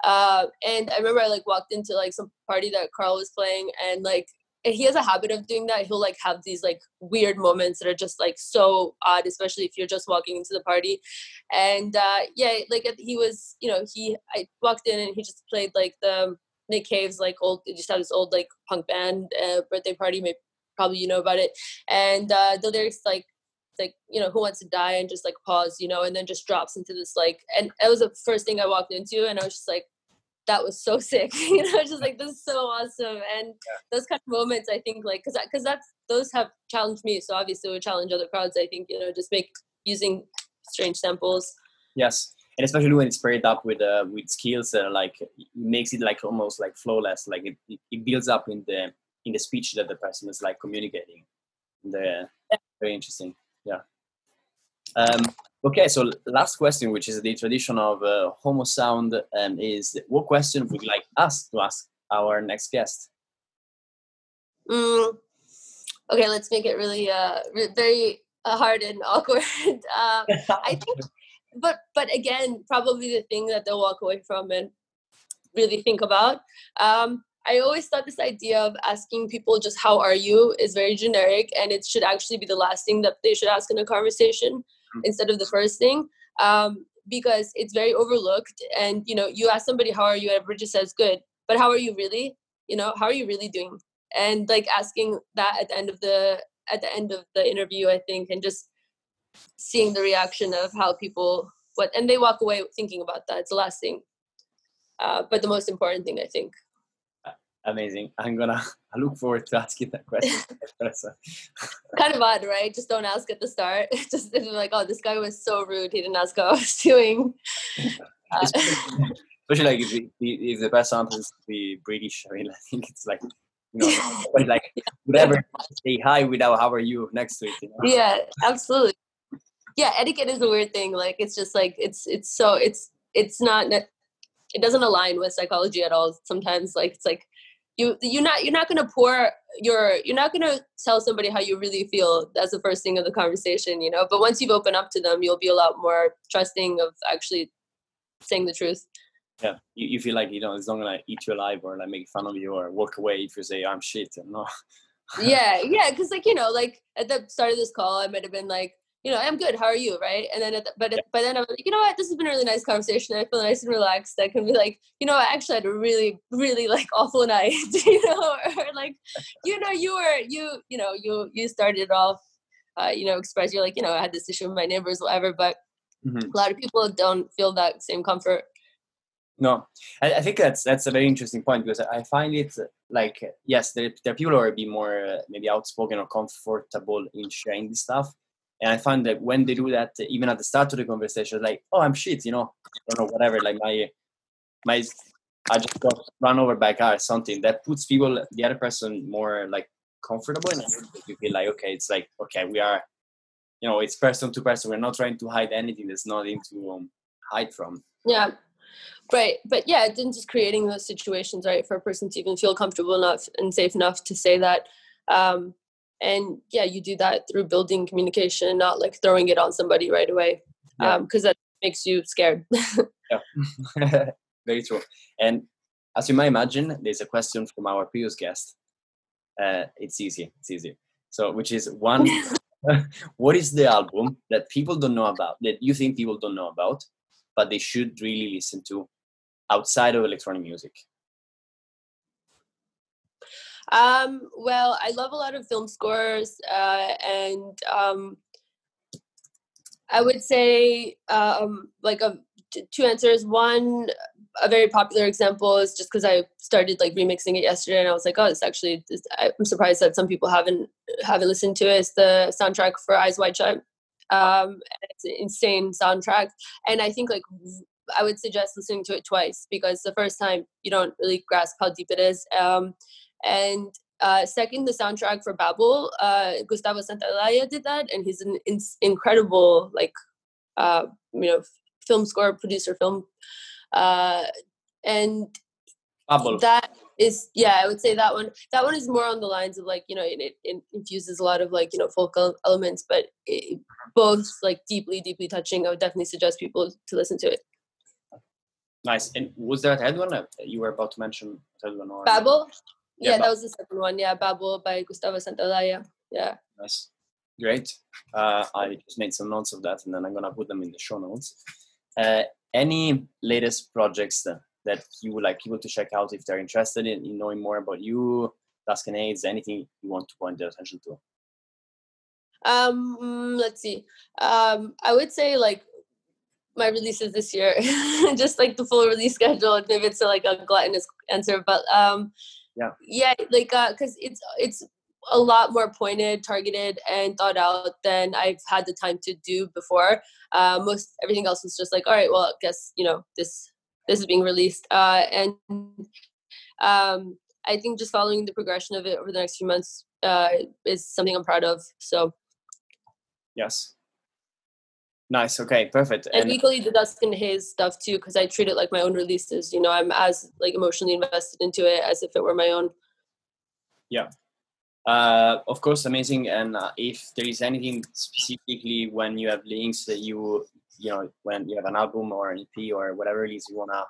uh, and I remember I like walked into like some party that Karl was playing and like he has a habit of doing that. He'll like have these like weird moments that are just like so odd, especially if you're just walking into the party. And uh, yeah, like he was, you know, he I walked in and he just played like the Nick Cave's like old, just had this old like punk band uh, birthday party. Maybe probably you know about it. And uh, the lyrics like like you know who wants to die and just like pause, you know, and then just drops into this like and that was the first thing I walked into, and I was just like. That was so sick, you know. Just like this is so awesome, and those kind of moments i think like because because that's those have challenged me so obviously it would challenge other crowds i think you know just make using strange samples Yes, and especially when it's paired up with uh, with skills that are like it makes it like almost like flawless. Like it, it, it builds up in the in the speech that the person is like communicating. The very interesting. Yeah. Um, okay, so last question, which is the tradition of uh, Homo Sound, um, is what question would you like us to ask our next guest? mm, okay let's make it really uh re- very uh, hard and awkward uh i think but but again probably the thing that they'll walk away from and really think about um i always thought this idea of asking people just how are you is very generic and it should actually be the last thing that they should ask in a conversation. Instead of the first thing um because it's very overlooked and you know you ask somebody how are you? and everybody just says good. But how are you really? You know how are you really doing? And like asking that at the end of the at the end of the interview i think and just seeing the reaction of how people what and they walk away thinking about that. It's the last thing uh, but the most important thing i think Amazing. I'm gonna I look forward to asking that question. Kind of odd right just don't ask at the start just it's like oh this guy was so rude he didn't ask how i was doing uh, especially, like if, the- if the person happens to be British. I mean, I think it's like you know, but like whatever. Say hi without how are you next to it. You know? yeah absolutely yeah etiquette is a weird thing like it's just like it's it's so it's it's not it doesn't align with psychology at all sometimes like it's like you you're not you're not gonna pour your you're not gonna tell somebody how you really feel. That's the first thing of the conversation you know? But once you've opened up to them you'll be a lot more trusting of actually saying the truth. Yeah, you, you feel like you know it's not gonna eat you alive or like make fun of you or walk away if you say I'm shit. And no, yeah yeah because like you know like at the start of this call i might have been like you know i'm good how are you? Right? And then at the, but Yeah. but then i'm like you know what? This has been a really nice conversation. I feel nice and relaxed. I can be like you know i actually had a really really like awful night you know? Or like you know you were you you know you you started off uh, you know express you're like you know i had this issue with my neighbors whatever but Mhm. a lot of people don't feel that same comfort. No, I, I think that's that's a very interesting point because I find it like yes, there, there are people who are a bit more uh, maybe outspoken or comfortable in sharing this stuff. And I find that when they do that, even at the start of the conversation, like, oh, I'm shit, you know, or whatever. Like my, my, I just got run over by a car or something. That puts people, the other person, more like comfortable, and you feel like, okay, it's like, okay, we are, you know, it's person to person. We're not trying to hide anything. There's nothing to um, hide from. Yeah. Right. But yeah, then just creating those situations, right, for a person to even feel comfortable enough and safe enough to say that. Um, and yeah, you do that through building communication, not like throwing it on somebody right away. Yeah. Um, because that makes you scared. Yeah, very true. And as you might imagine, there's a question from our previous guest. Uh, it's easy. It's easy. So, which is one, what is the album that people don't know about that you think people don't know about, but they should really listen to outside of electronic music? Um, well, I love a lot of film scores, uh, and um, I would say um, like a, t- two answers. One, a very popular example is just because I started like remixing it yesterday, and I was like, oh, this actually, this, I'm surprised that some people haven't haven't listened to it. It's the soundtrack for Eyes Wide Shut. Um, it's an insane soundtrack, and I think like I would suggest listening to it twice because the first time you don't really grasp how deep it is. Um, and uh, second, the soundtrack for Babel, uh, Gustavo Santaolalla did that, and he's an in- incredible like uh, you know film score producer, film, uh, and Babel. that is yeah i would say that one that one is more on the lines of like you know it, it infuses a lot of like you know folk elements but it, both like deeply deeply touching i would definitely suggest people to listen to it Nice. And was there a third one you were about to mention? one or babel Yeah, yeah, that was the second one yeah babel by gustavo santaolalla yeah Nice. Great. Uh, I just made some notes of that, and then I'm gonna put them in the show notes. Uh, any latest projects that, that you would like people to check out if they're interested in, in knowing more about you, Dusk and Haze, anything you want to point their attention to? um mm, let's see um i would say like my releases this year just like the full release schedule maybe it's like a gluttonous answer but um Yeah. yeah like uh because it's it's a lot more pointed targeted and thought out than i've had the time to do before uh most everything else was just like all right well i guess you know this this is being released uh and um i think just following the progression of it over the next few months uh is something i'm proud of so Yes. Nice. Okay. Perfect. and And equally the Dusk and Haze stuff too, because I treat it like my own releases. You know, I'm as like emotionally invested into it as if it were my own. Yeah. Uh, of course, amazing. And uh, if there is anything specifically when you have links that you, you know, when you have an album or an EP or whatever it is you wanna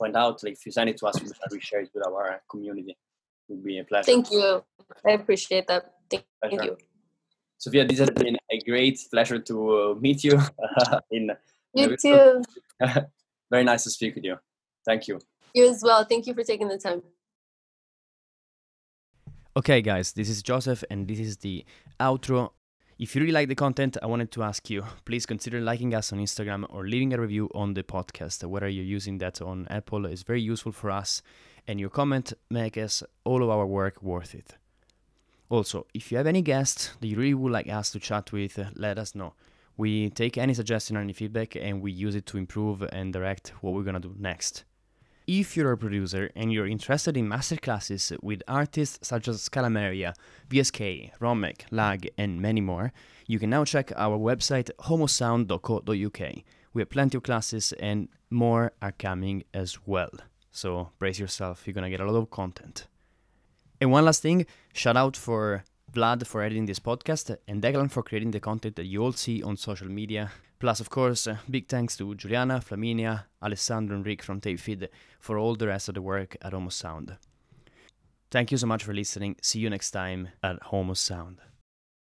point out, like if you send it to us, we will share it with our community. It would be a pleasure. Thank you. I appreciate that. Thank, thank Pleasure. you. Sophia, this has been a great pleasure to uh, meet you. in You Very too. very nice to speak with you. Thank you. You as well. Thank you for taking the time. Okay, guys, this is Joseph, and this is the outro. If you really like the content, I wanted to ask you please consider liking us on Instagram or leaving a review on the podcast. Whether you're using that on Apple is very useful for us, and your comment makes all of our work worth it. Also, if you have any guests that you really would like us to chat with, uh, let us know. We take any suggestion or any feedback and we use it to improve and direct what we're gonna do next. If you're a producer and you're interested in masterclasses with artists such as Scalameriya, VSK, Romek, Lag, and many more, you can now check our website homosound.co.uk. We have plenty of classes and more are coming as well. So brace yourself, you're gonna get a lot of content. And one last thing, shout out for Vlad for editing this podcast and Declan for creating the content that you all see on social media. Plus, of course, uh, big thanks to Juliana, Flaminia, Alessandro, and Rick from TapeFeed for all the rest of the work at Homo Sound. Thank you so much for listening. See you next time at Homo Sound.